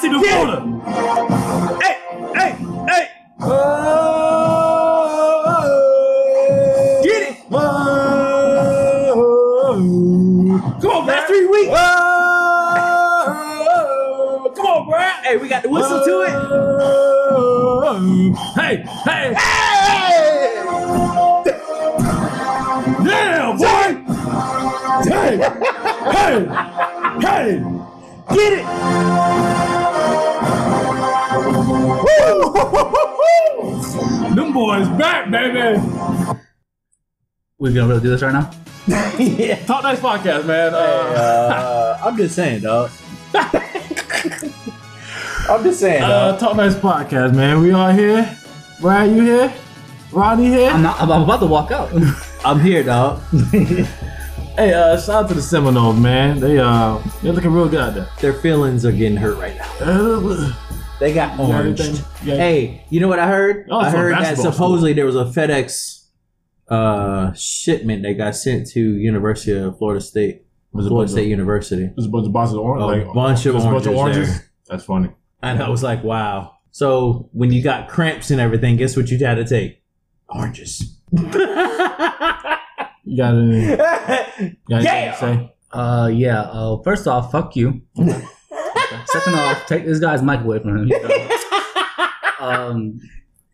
Back Steve in Hey, hey, hey. Get it. Come on, Brad. three weeks. Come on, Brad. Hey, we got the whistle to it. Hey, hey, Hey! yeah, boy. Hey, hey, hey. Get it. Them boys back, baby. We gonna really do this right now? yeah. Talk Nice Podcast, man. Uh, Uh, I'm just saying, dog. I'm just saying, uh, dog. Talk Nice Podcast, man. We all here. Brad, you here? Ronnie here? I'm not. I'm about to walk out. I'm here, dog. Hey, uh, shout out to the Seminoles, man. They uh, they're looking real good out there. Their feelings are getting hurt right now. Uh, They got orange. Yeah. Hey, you know what I heard? Oh, I heard that supposedly there was a FedEx uh, shipment that got sent to University of Florida State, a Florida State of, University. there's a bunch of boxes of orange. A like, bunch of a bunch of oranges oranges. there. That's funny. And I was like, wow. So when you got cramps and everything, guess what you had to take? Oranges. You got any? You got anything Yeah. to say? Uh, yeah. Uh, first off, fuck you. Second off, take this guy's mic away from him. um,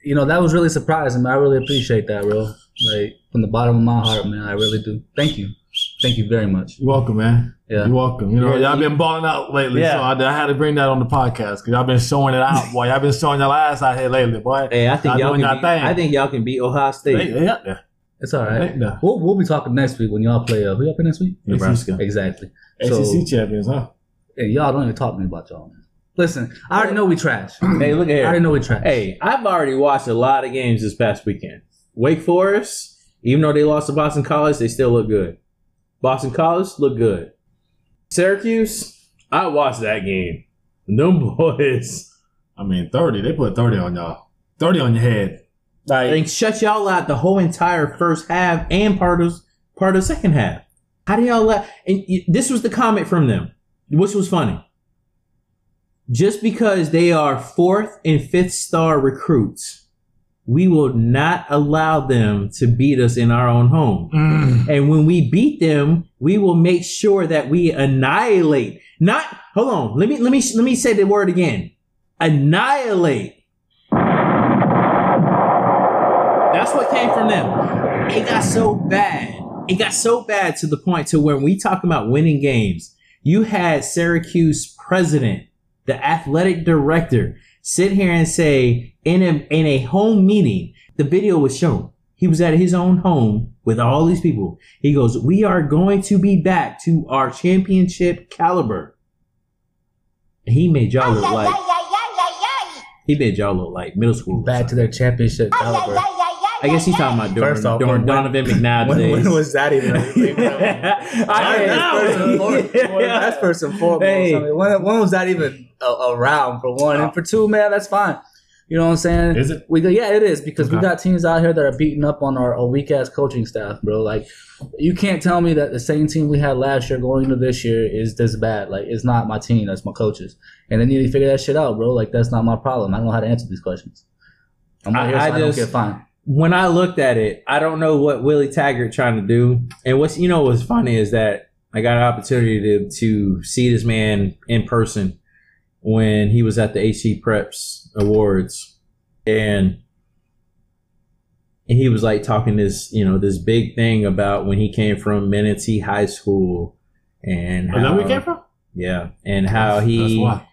you know that was really surprising. Man. I really appreciate that, bro. Like from the bottom of my heart, man. I really do. Thank you. Thank you very much. You're welcome, man. Yeah. You're welcome. You know, Yeah, y'all been balling out lately, Yeah. so I, I had to bring that on the podcast because y'all been showing it out, boy. Y'all been showing your ass out here lately, boy. Hey, I think Y'all y'all can. y'all Beat, thing. I think y'all can beat Ohio State, they up there. It's all right. They right. up there. We'll, we'll be talking next week when y'all play. Uh, who y'all play next week? Nebraska. Exactly. ACC So- champions, huh? Hey, y'all don't even talk to me about y'all. Man. Listen, I already know we trash. Hey, look at here. I already know we trash. Hey, I've already watched a lot of games this past weekend. Wake Forest, even though they lost to Boston College, they still look good. Boston College look good. Syracuse, I watched that game. Them boys, I mean, 30. They put 30 on y'all. 30 on your head. Like, they shut y'all out the whole entire first half and part of part of second half. How do y'all let? And this was the comment from them, which was funny. Just because they are fourth and fifth star recruits, we will not allow them to beat us in our own home. Mm. And when we beat them, we will make sure that we annihilate. Not hold on. Let me let me let me say the word again. Annihilate. That's what came from them. It got so bad. It got so bad to the point to when we talk about winning games, you had Syracuse president, the athletic director, sit here and say in a in a home meeting, the video was shown. He was at his own home with all these people. He goes, "We are going to be back to our championship caliber." And he made y'all look like he made y'all look like middle school. Back to their championship caliber. I guess he's talking about during, First off, during when- Donovan McNabb When, when was that even? a thing, bro? I That's first and foremost. know. That's first and foremost. Hey. I mean, when, when was that even a, around? For one, and for two, man, that's fine. You know what I'm saying? Is it? We go, yeah, it is because we got teams out here that are beating up on our, our weak ass coaching staff, bro. Like, you can't tell me that the same team we had last year going into this year is this bad. Like, it's not my team, that's my coaches, and they need to figure that shit out, bro. Like, that's not my problem. I don't know how to answer these questions. I'm not I- here, so I I, don't just- get fine. When I looked at it, I don't know what Willie Taggart trying to do. And what's you know what's funny is that I got an opportunity to to see this man in person when he was at the AC Preps Awards, and and he was like talking this you know this big thing about when he came from Manatee High School and oh, that how, where he came from? yeah, and how he That's why.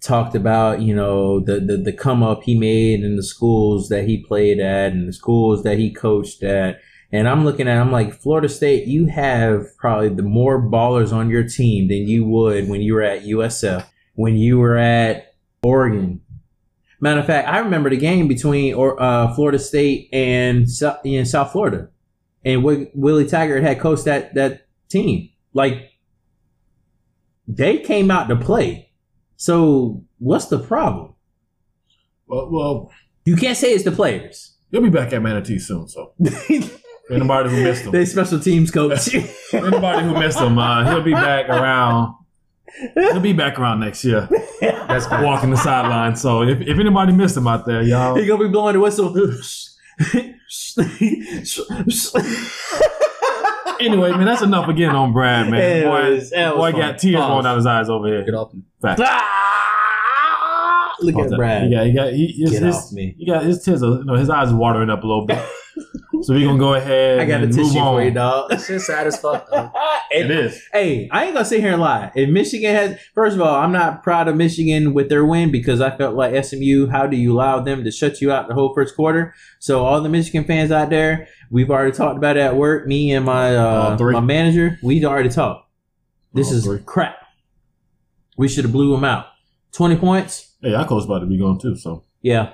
Talked about you know the, the the come up he made in the schools that he played at and the schools that he coached at. And i'm looking at i'm like florida state you have probably the more ballers on your team than you would when you were at usf when you were at oregon. Matter of fact i remember the game between or uh, florida state and Sou- in south florida. And Wi- willie taggart had coached that that team. Like they came out to play so what's the problem? Well, well, You can't say it's the players. you'll be back at Manatee soon, so. Anybody who missed him. They special teams coach. Anybody who missed him, uh, he'll be back around. He'll be back around next year, That's fine. walking the sideline. So if, if anybody missed him out there, y'all, He gonna be blowing the whistle. Anyway, man, that's enough again on Brad, man. Boy, was boy fun. got tears Pause. rolling down his eyes over here. Get off me. Fact. Ah! Look Pause at that. Brad. He got, he got, he, his, Get his, off me. He got his tears, are, you know, his eyes are watering up a little bit. so we're gonna go ahead I got a and tissue on. for you, dog. That shit's sad as fuck. though. It is. Hey, I ain't gonna sit here and lie. If Michigan has, first of all, I'm not proud of Michigan with their win because I felt like SMU. How do you allow them to shut you out the whole first quarter? So all the Michigan fans out there, we've already talked about it at work. Me and my uh, my manager, we already talked. This All is three. crap. We should have blew them out. Twenty points. Hey, our coach about to be going too, so Yeah.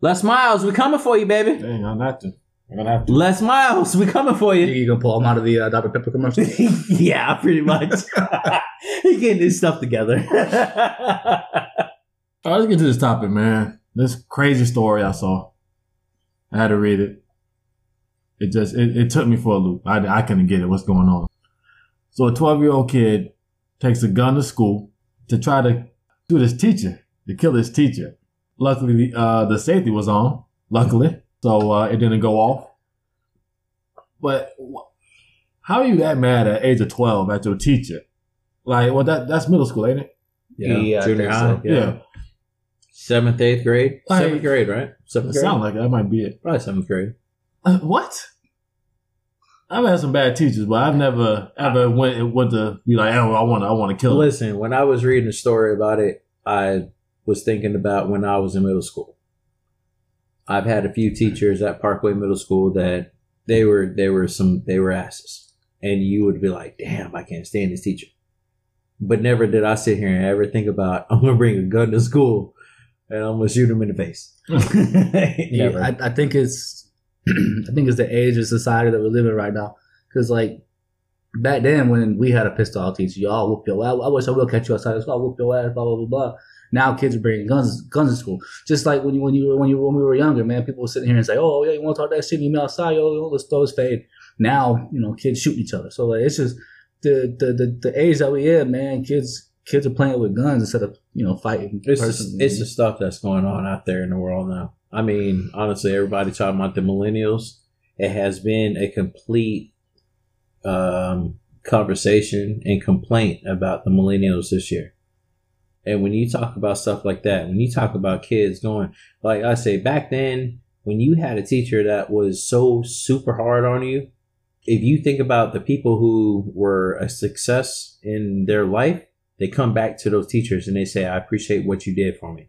Les Miles, we coming for you, baby. dang, I'm gonna to. I'm gonna have to. Les Miles, we coming for You, you. you gonna pull him out of the uh, Dr Pepper commercial? yeah, pretty much. he getting his stuff together. All right, let's get to this topic, man. This crazy story I saw. I had to read it. It just it, it took me for a loop. I, I couldn't get it. What's going on? So a 12 year old kid takes a gun to school to try to shoot his teacher, to kill his teacher. Luckily, uh, the safety was on. Luckily, so uh, it didn't go off. But wh- how are you that mad at age of 12 at your teacher? Like, well, that that's middle school, ain't it? Yeah, I junior high. so. Yeah. seventh, eighth grade, Like- seventh grade, right? Seventh grade, sounds like that might be it. probably seventh grade. Uh, what? I've had some bad teachers, but I've never ever went went to be like, oh, I want to, I want to kill him. Listen, when I was reading a story about it, I was thinking about when I was in middle school. I've had a few teachers at Parkway Middle School that they were they were some they were asses, and you would be like, "Damn, I can't stand this teacher." But never did I sit here and ever think about I'm gonna bring a gun to school and I'm gonna shoot him in the face. Yeah, I, I think it's I think it's the age of society that we're living right now. Because like back then when we had a pistol, I'll y'all oh, whoop your ass." I wish I will catch you outside. I'll whoop your ass. Blah blah blah blah. Now kids are bringing guns guns to school. Just like when you when you when you when we were younger, man, people were sitting here and say, "Oh yeah, you want to talk that shit? You me outside? Yo, let's throw his fade." Now you know kids shoot each other. So like it's just the the the, the age that we in, man. Kids kids are playing with guns instead of you know fighting. It's the, it's the stuff that's going on out there in the world now. I mean, honestly, everybody talking about the millennials. It has been a complete um, conversation and complaint about the millennials this year. And when you talk about stuff like that, when you talk about kids going, like I say, back then, when you had a teacher that was so super hard on you, if you think about the people who were a success in their life, they come back to those teachers and they say, I appreciate what you did for me.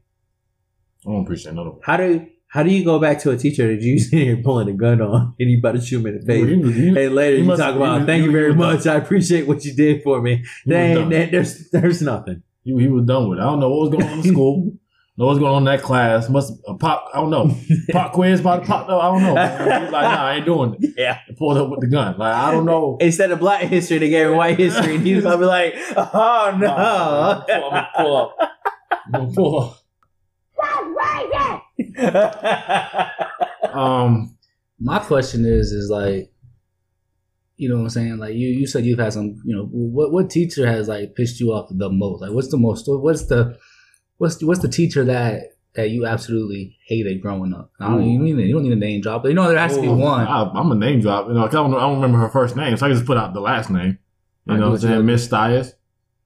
I don't appreciate none of it. How do how do you go back to a teacher that you sitting here pulling a gun on and you about to shoot him in the face? He was- he- And later you talk about, thank you very much. I appreciate what you did for me. He was There ain't, done. there- there's there's nothing. He, he was done with it. I don't know what was going on in school. know what's going on in that class. Must a pop. I don't know. Pop quiz about to pop. No, I don't know. He's like, nah, I ain't doing it. Yeah. He pulled up with the gun. Like I don't know. Instead of black history, they gave him white history, and he's gonna be like, "Oh no!" I'm gonna pull up. I'm gonna pull up. Um, my question is is like you know what i'm saying like you you said you've had some you know what what teacher has like pissed you off the most like what's the most what's the what's the, what's the teacher that that you absolutely hated growing up i don't you, don't need, you don't need a name drop but you know there has to be Ooh, one I, I'm a name drop. You know, 'cause I don't, I don't remember her first name, so I can just put out the last name. You know what I'm saying? Miss Stiers,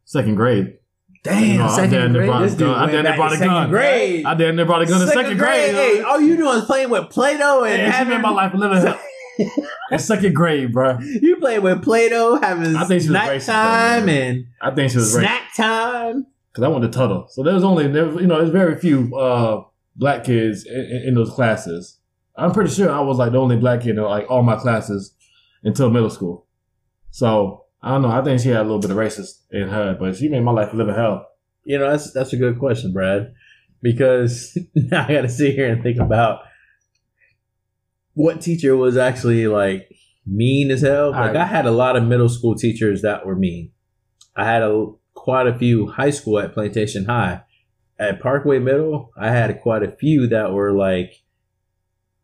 second grade. damn No, I second grade brought This a dude gun. I damn near back brought a second gun. grade. I damn near brought a gun in second grade. Hey, all you doing is playing with Play-Doh and she having made my life a living hell. In second grade, bro. You playing with Play-Doh, having I think she was snack racist, time man. and I think she was snack time. because I went to Tuttle, so there was only there was, you know there's very few uh, black kids in, in, in those classes. I'm pretty sure I was like the only black kid in like all my classes until middle school. So I don't know. I think she had a little bit of racist in her, but she made my life a living hell. You know, that's that's a good question, Brad, because now I got to sit here and think about what teacher was actually like mean as hell. Like Alright. I had a lot of middle school teachers that were mean. I had a quite a few high school at Plantation High. At Parkway Middle, I had quite a few that were like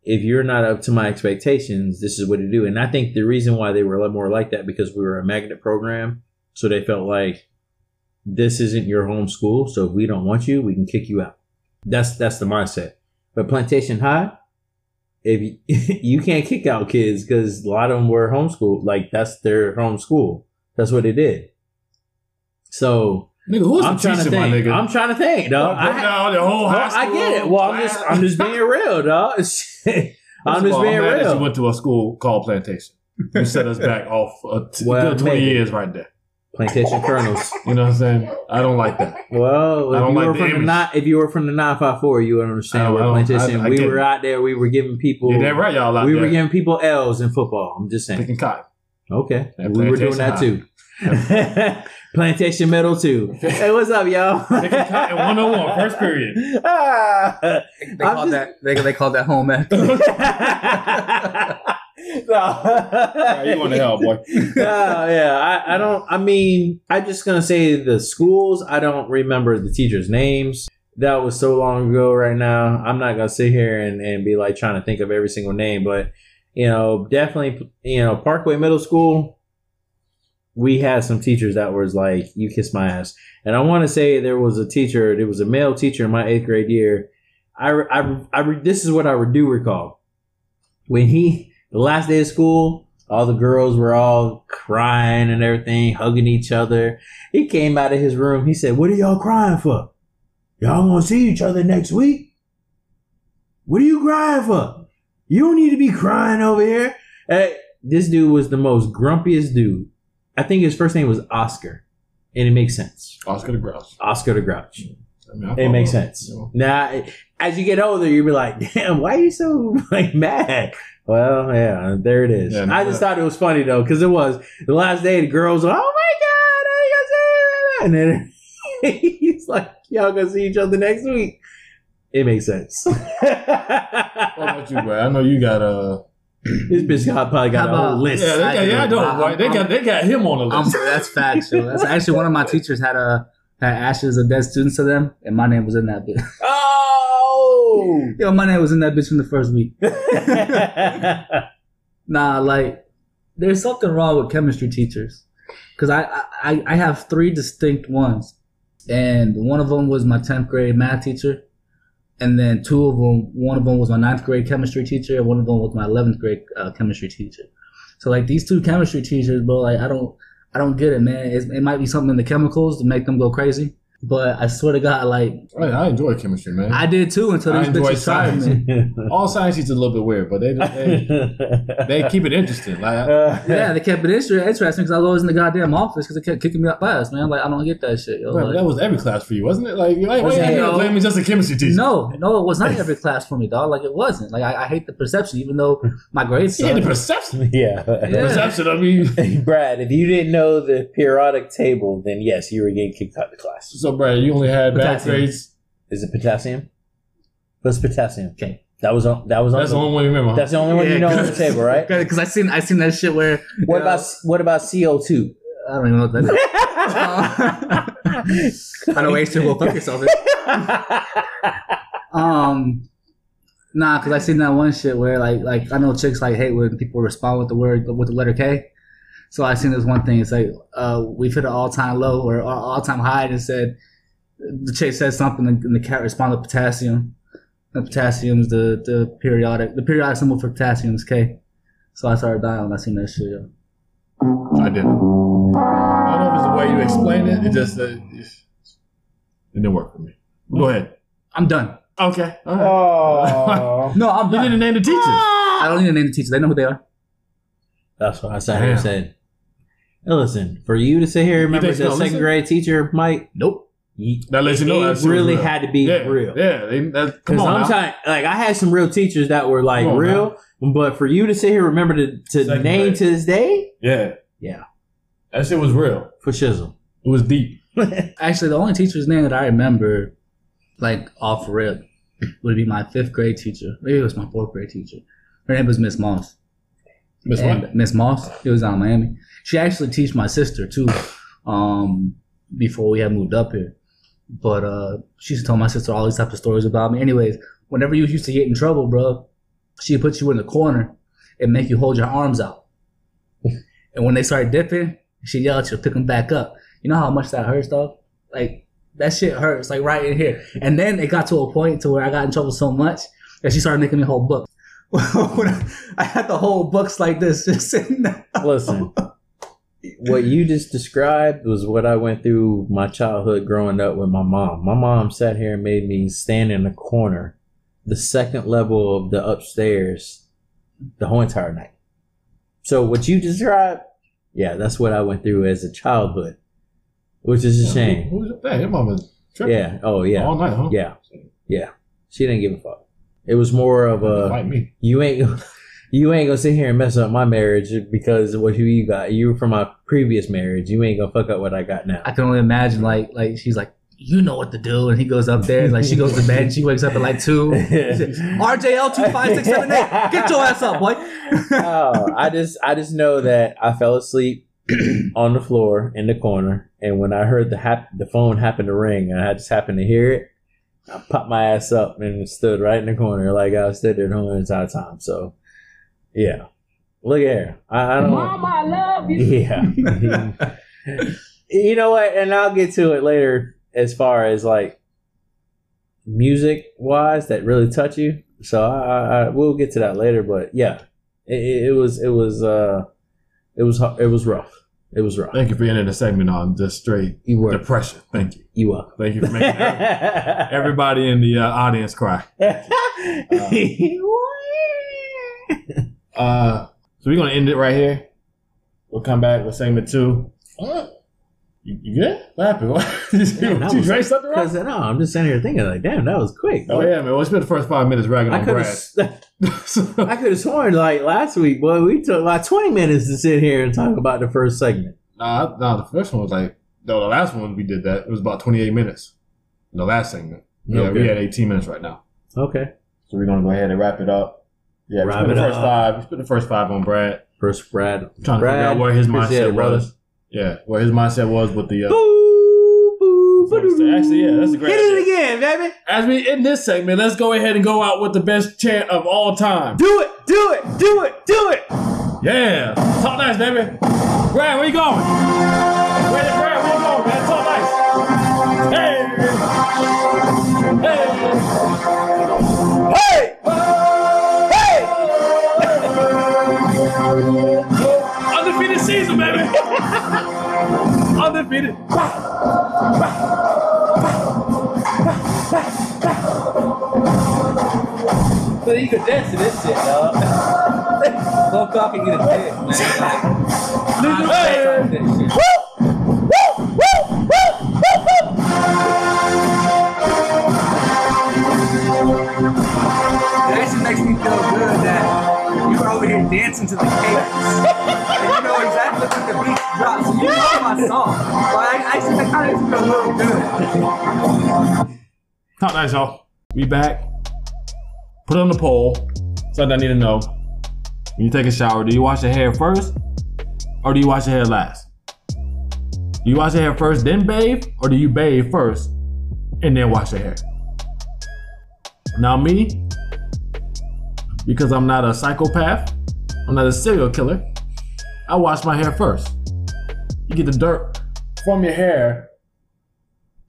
if you're not up to my expectations, this is what to do. And I think the reason why they were a lot more like that because we were a magnet program, so they felt like this isn't your home school. So if we don't want you, we can kick you out. That's that's the mindset. But Plantation High, if you, you can't kick out kids because a lot of them were homeschooled, like that's their home school. That's what they did. So Nigga, who's I'm the trying to my think. nigga? I'm trying to think, dog. Put I, down the whole high well, I get it. Well, I'm just. I'm just being real, dog. I'm just all, being mad that real. You went to a school called Plantation. You set us back off a t- Well, 20 maybe. years right there. Plantation Colonels. You know what I'm saying? I don't like that. Well, I if don't you like were the from the image. nine, if you were from the nine five four, you would understand what where I plantation. I- I we were it. out there. We were giving people. Yeah, that right, y'all out we there. were giving people L's in football. I'm just saying. picking cotton. Okay, And we were doing Plantation that too. Plantation Middle too. Hey, what's up, y'all? Picking cotton 101, first period. Ah. They I'm just- that they, they call that home ec. no. you want to help, boy. yeah, yeah. I, I don't. I mean, I'm just gonna say the schools. I don't remember the teachers' names. That was so long ago. Right now, I'm not gonna sit here and, and be like trying to think of every single name. But you know, definitely, you know, Parkway Middle School. We had some teachers that was like, "You kiss my ass," and I want to say there was a teacher. There was a male teacher in my eighth grade year. I, I, I, this is what I do recall when he the last day of school, all the girls were all crying and everything, hugging each other. He came out of his room. He said, What are y'all crying for? Y'all gonna see each other next week? What are you crying for? You don't need to be crying over here. Hey, this dude was the most grumpiest dude. I think his first name was Oscar. And it makes sense. Oscar the Grouse. Oscar the Grouch. I mean, I It makes sense. You know. Now, as you get older, you'll be like, "Damn, why are you so like mad?" Well, yeah, there it is. Yeah, I just no. thought it was funny though, because it was the last day. The girls were, "Oh my god, are you gonna say that?" And then he's like, "Y'all gonna see each other next week." It makes sense. What about you, bro? I know you got uh this bitch got probably got How a whole list. Yeah, they got, yeah, I know, I'm- right? They got they got him on the Um, list. that's facts, yo. That's actually one of my teachers had a had ashes of dead students to them, and my name was in that bitch. oh. Yo, my name was in that bitch from the first week. Nah, like there's something wrong with chemistry teachers because I, I I have three distinct ones, and one of them was my tenth grade math teacher, and then two of them, one of them was my ninth grade chemistry teacher, and one of them was my eleventh grade uh, chemistry teacher. So like these two chemistry teachers, bro, like I don't I don't get it, man. It's, it might be something in the chemicals to make them go crazy, but I swear to God, like oh, Right, I enjoy chemistry, man. I did too until I these enjoy bitches tried science. me. All science is a little bit weird, but they they, they keep it interesting. Like Yeah, they kept it inter- interesting because I was always in the goddamn office because they kept kicking me out class, man. Like I don't get that shit. Yo. Bro, Like, that was every class for you, wasn't it? Like, like why Was you it? ain't gonna blame me just a chemistry teacher? no, no, it was not every class for me, dog. Like it wasn't. Like I, I hate the perception, even though my grades Yeah, the perception. yeah. Yeah. Perception. I mean, Brad, if you didn't know the periodic table, then yes, you were getting kicked out of the class. so Brad, you only had bad Potassium. grades. Is it potassium? What's potassium? Okay. That was on. That was on. That's the the, only one you remember. that's the only one you know on the table, right? Because I seen I seen that shit where What uh, about what about CO two? I don't even know what that is. I know H two go fuck yourself. Um, nah, because I seen that one shit where like like I know chicks like hate when people respond with the word with the letter K. So I seen this one thing. It's like uh, we've hit an all time low or all time high, and it said the chick said something, and the cat responded potassium. And potassium is the the periodic the periodic symbol for potassium is K. So I started dying when I seen that shit. Yo. I didn't. I don't know if it's the way you explain it. It just uh, it didn't work for me. Go ahead. I'm done. Okay. All right. Oh, No, I'm You done. didn't name the teacher. I don't need to name the teacher. They know who they are. that's what I sat here and Damn. said. Hey, listen, for you to sit here and remember think that second Listen. grade teacher, Mike, Nope. you, That lets you know it that shit was really real. had to be yeah, real. Yeah, they, that, come on. I'm trying, like, I had some real teachers that were like on, real, but for you to sit here, remember to, to Second name grade. to this day, Yeah. Yeah. That shit was real. for shizzle. It was deep. Actually, the only teacher's name that I remember, like off rip, would be my fifth grade teacher. Maybe it was my fourth grade teacher. Her name was Miss Moss. Miss And what? Miss Moss. It was out in Miami. She actually teach my sister too. Um, before we had moved up here, but uh, she used to tell my sister all these type of stories about me. Anyways, whenever you used to get in trouble, bro, She'd put you in the corner and make you hold your arms out. and when they started dipping, she'd yell at you to pick them back up. You know how much that hurts, though? Like, that shit hurts, like right in here. And then it got to a point to where I got in trouble so much that she started making me hold books. I, I had the whole books like this, just sitting there. Listen, what you just described was what I went through my childhood growing up with my mom. My mom sat here and made me stand in the corner, the second level of the upstairs, the whole entire night. So what you described, yeah, that's what I went through as a childhood, which is a shame. Who, who's that? Your mama's tripping. Yeah. Oh yeah. All night, huh? Yeah. Yeah. She didn't give a fuck. It was more of a Fight me. you ain't you ain't gonna sit here and mess up my marriage because of what you got. You were from my previous marriage. You ain't gonna fuck up what I got now. I can only imagine, like, like she's like, you know what to do, and he goes up there, and like she goes to bed, and she wakes up at like two. RJL two five six seven eight, get your ass up, boy. oh, I just I just know that I fell asleep on the floor in the corner, and when I heard the hap- the phone happen to ring, and I just happened to hear it, I popped my ass up and stood right in the corner like I was stood there home the whole entire time. So, yeah, look at her. I, I don't. Mama, I love you. Yeah. you know what? And I'll get to it later as far as like music wise that really touch you. So I, I, I we'll get to that later. But yeah, it, it, it was it was uh it was it was rough. It was rough. Thank you for ending the segment on just straight You were depression. Thank you. you were. Thank you for making every- everybody in the uh, audience cry. Uh, Uh, so we're gonna end it right here. We'll come back with segment two. What? You, you good? What happened? What? Did you, that did you drink something wrong? No, I'm just sitting here thinking like, damn, that was quick. Oh yeah, man. Well, we spent the first five minutes ragging I on grass. have. I could have sworn like last week, boy, we took like 20 minutes to sit here and talk about the first segment. nah, nah, the first one was like no, the last one we did that. It was about twenty eight minutes. The last segment. Yeah, Okay. we had eighteen minutes right now. Okay. So we're gonna go ahead and wrap it up. Yeah, we spent the first five. We spent the first five on Brad. First, Brad. trying to figure Brad, out where his mindset was. Yeah, where his mindset was with the. Uh, Boo, boo, Actually, actually, yeah, that's a great Hit it again, baby. as we end this segment, let's go ahead and go out with the best chant of all time. Do it, do it, do it, do it. Yeah, talk nice, baby. Brad, where you going? Brad, Brad, where you going, man? Talk nice. Hey, Hey, undefeated. So you could dance to this shit, dog. Go cock and get a dick, man. Like, I'm trying to this shit. It actually makes me feel good that you were over here dancing to the cadence. You my song. I actually that kind of a little good. Talk nice, y'all. We back. Put it on the poll. Something I need to know. When you take a shower, do you wash your hair first? Or do you wash your hair last? Do you wash your hair first, then bathe? Or do you bathe first and then wash your hair? Now, me, because I'm not a psychopath, I'm not a serial killer, I wash my hair first. You get the dirt from your hair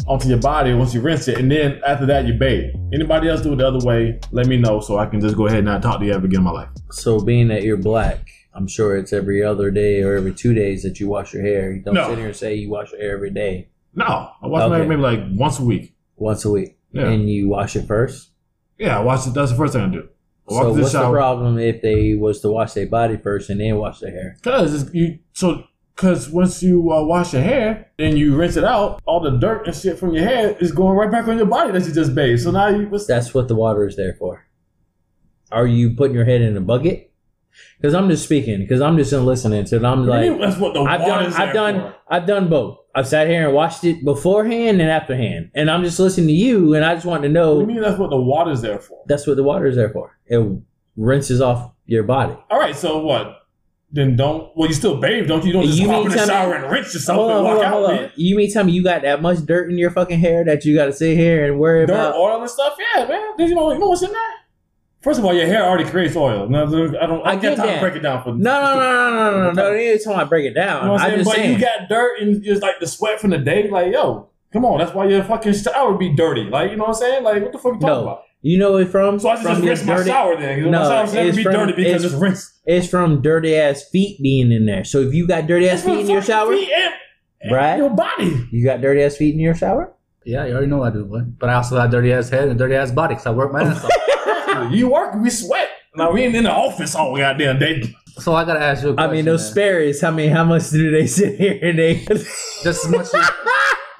onto your body once you rinse it, and then after that you bathe. Anybody else do it the other way? Let me know so I can just go ahead and not talk to you ever again in my life. So, being that you're black, I'm sure it's every other day or every two days that you wash your hair. You don't No. sit here and say you wash your hair every day, No, I wash my hair maybe like once a week. once a week, Yeah, and you wash it first. yeah, I wash it. That's the first thing I do. I So, what's the problem if they was to wash their body first and then wash their hair? Cause you so cause once you uh, wash your hair and you rinse it out, all the dirt and shit from your hair is going right back on your body that you just bathed. So now you what's That's what the water is there for. Are you putting your head in a bucket? Because I'm just speaking. Because I'm just listening to it. I'm What do you like, that's what the I've done, I've done, for? I've done both. I've sat here and watched it beforehand and afterhand, and I'm just listening to you, and I just want to What do know. you mean that's what the water's there for? That's what the water is there for. It rinses off your body. All right, so what? Then don't. Well, you still bathe, don't you? You don't just You hop in the tell me- shower and rinse yourself Hold and on, walk hold on, out, hold. You mean tell me you got that much dirt in your fucking hair that you got to sit here and worry Dirt, about? oil, and stuff. Yeah, man. You know, you know what's in there? First of all, your hair already creates oil. No, I don't. I, I get time that. to break it down for. No, no, no, no, no, no, no, no. You ain't talking about break it You down. know what I'm I'm saying? just But saying. you got dirt and just like the sweat from the day. Like, yo, come on. That's why your fucking shower be dirty. Like, you know what I'm saying? Like, what the fuck you talking No. about? You know it from? So I just, from just rinse my dirty- shower then. 'cause No, my shower's never it's be from- dirty because it's- it's rinsed. It's from dirty ass feet being in there. So if you got dirty ass feet in your shower, Feet and, and Right. Your body. you got dirty ass feet in your shower. Yeah, you already know I do, boy. But I also got dirty ass head and dirty ass body because I work my ass off. you work, we sweat. Now we ain't in the office all goddamn day. So I gotta ask you a I question. I mean, those man. Sperry's. How many? How much do they sit here and they? just as much as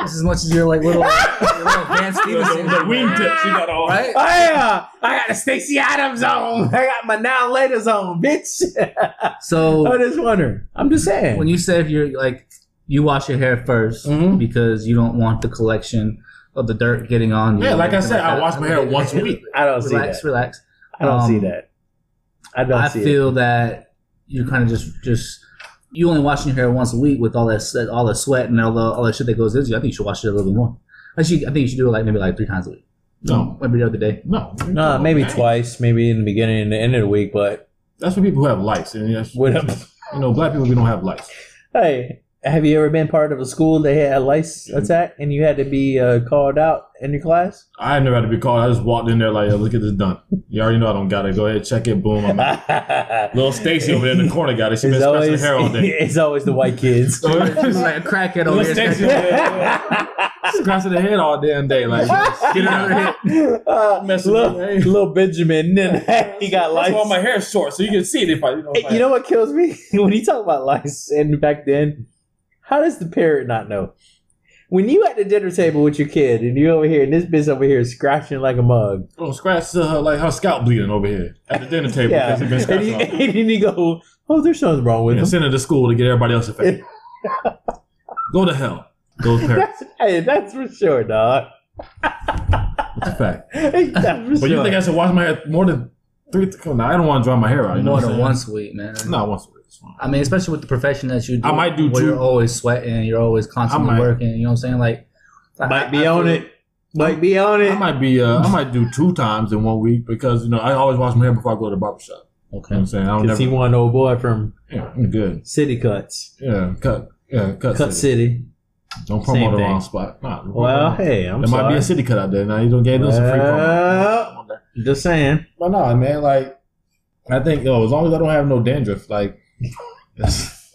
just as much as your like little, your little Van The, Stevenson, the, the wingtips, you got all right? Oh yeah, I got the Stacy Adams on. I got my now laters on, bitch. So I just wonder. I'm just saying. when you say if you're like you wash your hair 1st Mhm. because you don't want the collection of the dirt getting on you. Yeah, like I anything said, I wash my hair once a week. I don't see that. relax. I don't Um, see that. I don't I see feel that you kind of just just you only washing your hair once a week with all that sweat, all the sweat and all the all the shit that goes into you. I think you should wash it a little bit more. I, should, I think you should do it like maybe like three times a week. No, every other day. no, it. No, maybe Man. twice, maybe in the beginning and the end of the week. But That's for people who have lights, and yes, what? you know, black people we don't have lights. Hey, have you ever been part of a school that had a lice attack and you had to be uh, called out in your class? I never had to be called. I just walked in there like, Yo, let's get this done. You already know I don't got it. Go ahead, check it. Boom. I'm out. Little Stacy over there in the corner got it. She been it's scratching always her hair all day. it's always the white kids. So, like a crackhead over Little here. Stacy over there scratching her head all damn day. Like, get it out of here. uh, Messing little, with me. little Benjamin, then he got lice. of all, my hair's short, so you can see it if I, you know. if Hey, I- you know what kills me when you talk about lice and back then? How does the parent not know? When you at the dinner table with your kid and you over here and this bitch over here scratching like a mug, Oh, scratch uh, like her scalp bleeding over here at the dinner table. yeah, because it been and, scratched he, all and then you go, "Oh, there's something wrong with And him." send her to school to get everybody else affected. Go to hell. Those parents. That's, hey, that's for sure, dog. It's a fact. that's for But sure. you think I should wash my hair more than three? Come on, I don't want to dry my hair out. You know More what I'm than saying? once a week, man. Not once a week. It's. I mean, especially with the profession that you do. I might do where two- you're always sweating, you're always constantly might. working. You know what I'm saying? Like, I- might be I on feel- it. Might be on it. I might be. Uh, I might do two times in one week because you know I always wash my hair before I go to the barber shop. You know what Okay. I'm saying? I don't Because never. he one old boy from yeah, I'm good. City Cuts, Yeah, cut. Yeah, cut. Cut city. City. Don't Same promote the thing. wrong spot. Nah, Well, hey, I'm there sorry. might be a city cut out there. Now you don't get us a free promo. Just saying. But no, man, like I think yo, as long as I don't have no dandruff, like that's,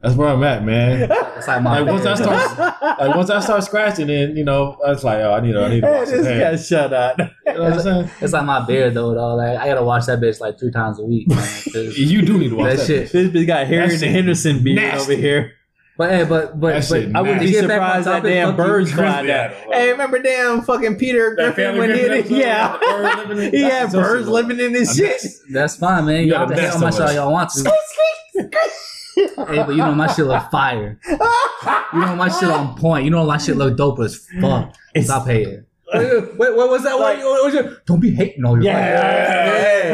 that's where I'm at, man. It's like my Like once I start, like once I start scratching, then you know, I was like, oh, I need to, I need to Hey, his this guy shut up. You know what I'm saying? It's like my beard though, though. Like I gotta wash that bitch like three times a week. Man, You do need to wash that that. shit. This bitch got the Henderson beard nasty. over here. But hey, but but, but I wouldn't be get back on surprised that damn birds fly Grizzly down. Hey, remember damn fucking Peter Griffin when he did it? episode, Yeah. the bird living in- He had birds living in his shit. That's fine, man. You You gotta hate mess on my so shit all y'all want to. Hey, but you know my shit look fire. You know my shit on point. You know my shit look dope as fuck. Stop hating. Wait, wait, what was that? Like- What- what was your- don't be hating on your Yeah. Shut Don't your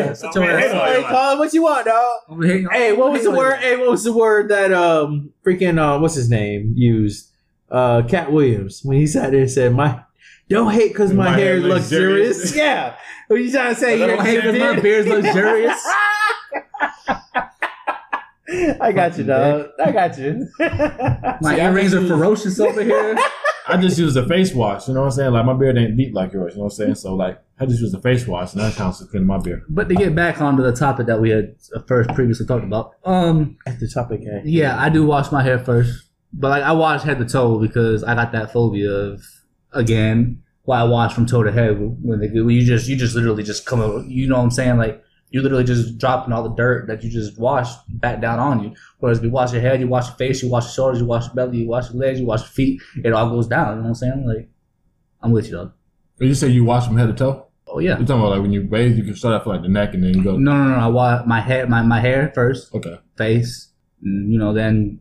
be ass hating up. Hey, call it what you want, dog. Don't be hating on- Hey, what was the hating on word? Hey, what was the word that um freaking uh what's his name used? Uh, Katt Williams when he sat there and said, "My don't hate because my, My hair hair is luxurious." luxurious. yeah, what you trying to say? I You're don't hate because my gifted? is luxurious. I got you, dog. I got you. My See, earrings are ferocious over here. I just use a face wash. You know what I'm saying? Like my beard ain't deep like yours. You know what I'm saying? So like I just use a face wash, and that counts as cleaning my beard. But to get back onto the topic that we had first previously talked about, um, At the topic, eh? yeah, I do wash my hair first, but like I wash head to toe because I got that phobia of again why I wash from toe to head when they when you just you just literally just come over, you know what I'm saying like you literally just dropping all the dirt that you just washed back down on you. Whereas if you wash your head, you wash your face, you wash your shoulders, you wash your belly, you wash your legs, you wash your feet, it all goes down. You know what I'm saying? Like I'm with you, dog. But you say you wash from head to toe? Oh yeah. You're talking about like when you bathe, you can start off like the neck and then you go. No, no, no. I wash my head, my, my hair first, Okay. face. And, you know, then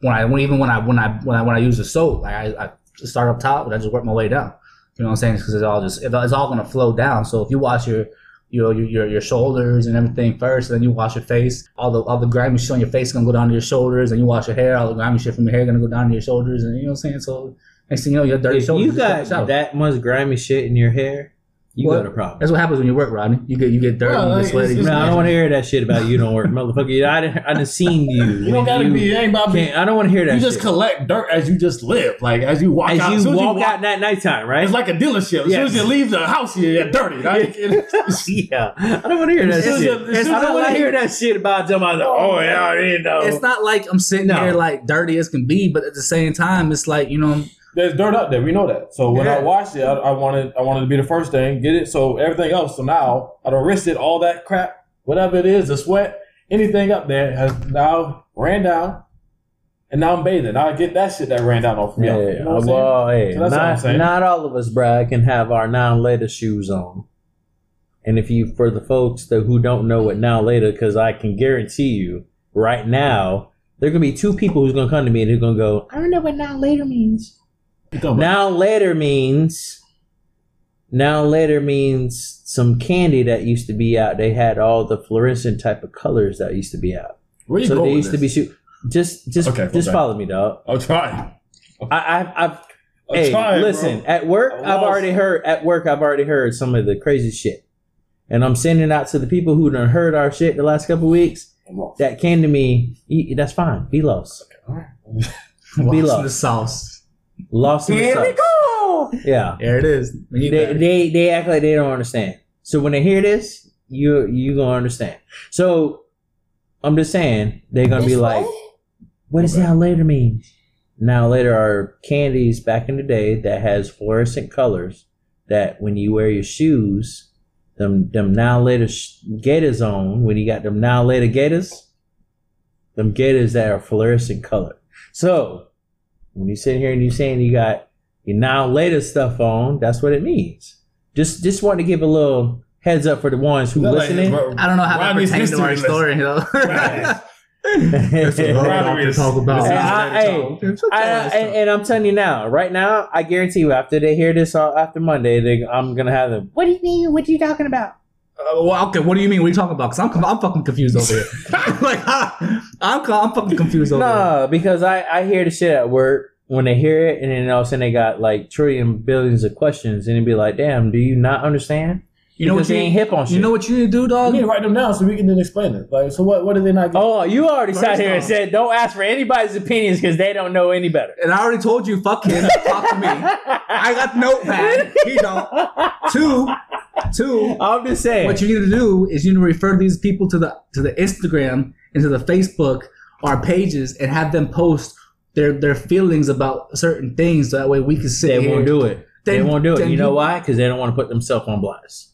when I when even when I when I when I when I use the soap, like I, I start up top, but I just work my way down. You know what I'm saying? Because it's all just it's all gonna flow down. So if you wash your your your your shoulders and everything first, then you wash your face. All the all the grimy shit on your face is gonna go down to your shoulders, and you wash your hair. All the grimy shit from your hair gonna go down to your shoulders, and you know what I'm saying. So next thing you know, your dirty If shoulders. you just go in got that much grimy shit in your hair, You What? got a problem. That's what happens when you work, Rodney. You get you get dirty, Well, you like, get sweaty. it's- No, I don't want to hear that shit about you don't work, motherfucker. I didn't. I didn't seen you. You don't gotta you be. It ain't about being. can't- I don't want to hear that. You just shit. collect dirt as you just live. Like as you walk as out. you as soon as walk you out that nighttime, right? It's like a dealership. As Yes. soon as you leave the house, you're dirty. Right? yeah, I don't want to hear that As as shit. you- as soon I as don't want to leave- hear that shit about somebody. Like, oh yeah, I didn't know. It's not like I'm sitting No. here like dirty as can be, but at the same time, it's like you know, There's dirt up there. We know that. So when I Yeah. washed it, I, I wanted I wanted to be the first thing, get it. So everything else. So now I don't risk it. All that crap, whatever it is, the sweat, anything up there has now ran down, and now I'm bathing. Now I get that shit that ran down off me. yeah, You know what I'm saying? well, hey, So that's what I'm not, not all of us, Brad, can have our now later shoes on. And if you, for the folks that who don't know what now later, because I can guarantee you, right now, there are gonna be two people who's gonna come to me and they're gonna go, I don't know what now later means. Now later means now later means some candy that used to be out. They had all the fluorescent type of colors that used to be out. Where you So going they used to be shoot. Just just Okay, just okay. follow me, dog. I'm trying. I, I've I've hey trying, listen bro. at work. I've already heard at work. I've already heard some of the crazy shit, and I'm sending out to the people who done heard our shit the last couple weeks. That came to me. That's fine. Be lost. Be lost in the sauce. Lost in the Here we go. Yeah. There it is. You they, they they act like they don't understand. So when they hear this, you you gonna understand. So I'm just saying they're gonna be like, "What does now later mean?" Now later are candies back in the day that has fluorescent colors that when you wear your shoes, them them now later sh- gators on when you got them now later gators, them gators that are fluorescent color. So when you sit here and you're saying you got your now later stuff on, that's what it means. Just just want to give a little heads up for the ones who that listening. bro, I don't know how that Rodney's pertains to our history story. You know? Right. That's what we're about to talk about. Hey, I, I, and, and, I'm telling you now, right now, I guarantee you, after they hear this uh, after Monday, they, I'm gonna have them. What do you mean? What are you talking about? Uh, well, okay, what do you mean? What are you talking about? Because I'm, I'm fucking confused over here. like, I, I'm, I'm fucking confused over here. No, because I I hear the shit at work when they hear it, and then all of a sudden they got like trillion billions of questions, and it'd be like, damn, do you not understand? You know Because what you ain't hip on shit. You know what you need to do, dog? You dog? need to write them down so we can then explain it. Like, so what? What did they not get? Oh, you already sat here and said, don't ask for anybody's opinions because they don't know any better. And I already told you, fuck him. Talk to me. I got the notepad. He don't. Two, two. I'm just saying. What you need to do is you need to refer these people to the to the Instagram and to the Facebook our pages and have them post their their feelings about certain things. So that way we can sit they won't do it. they won't do it. You know why? Because they don't want to put themselves on blast.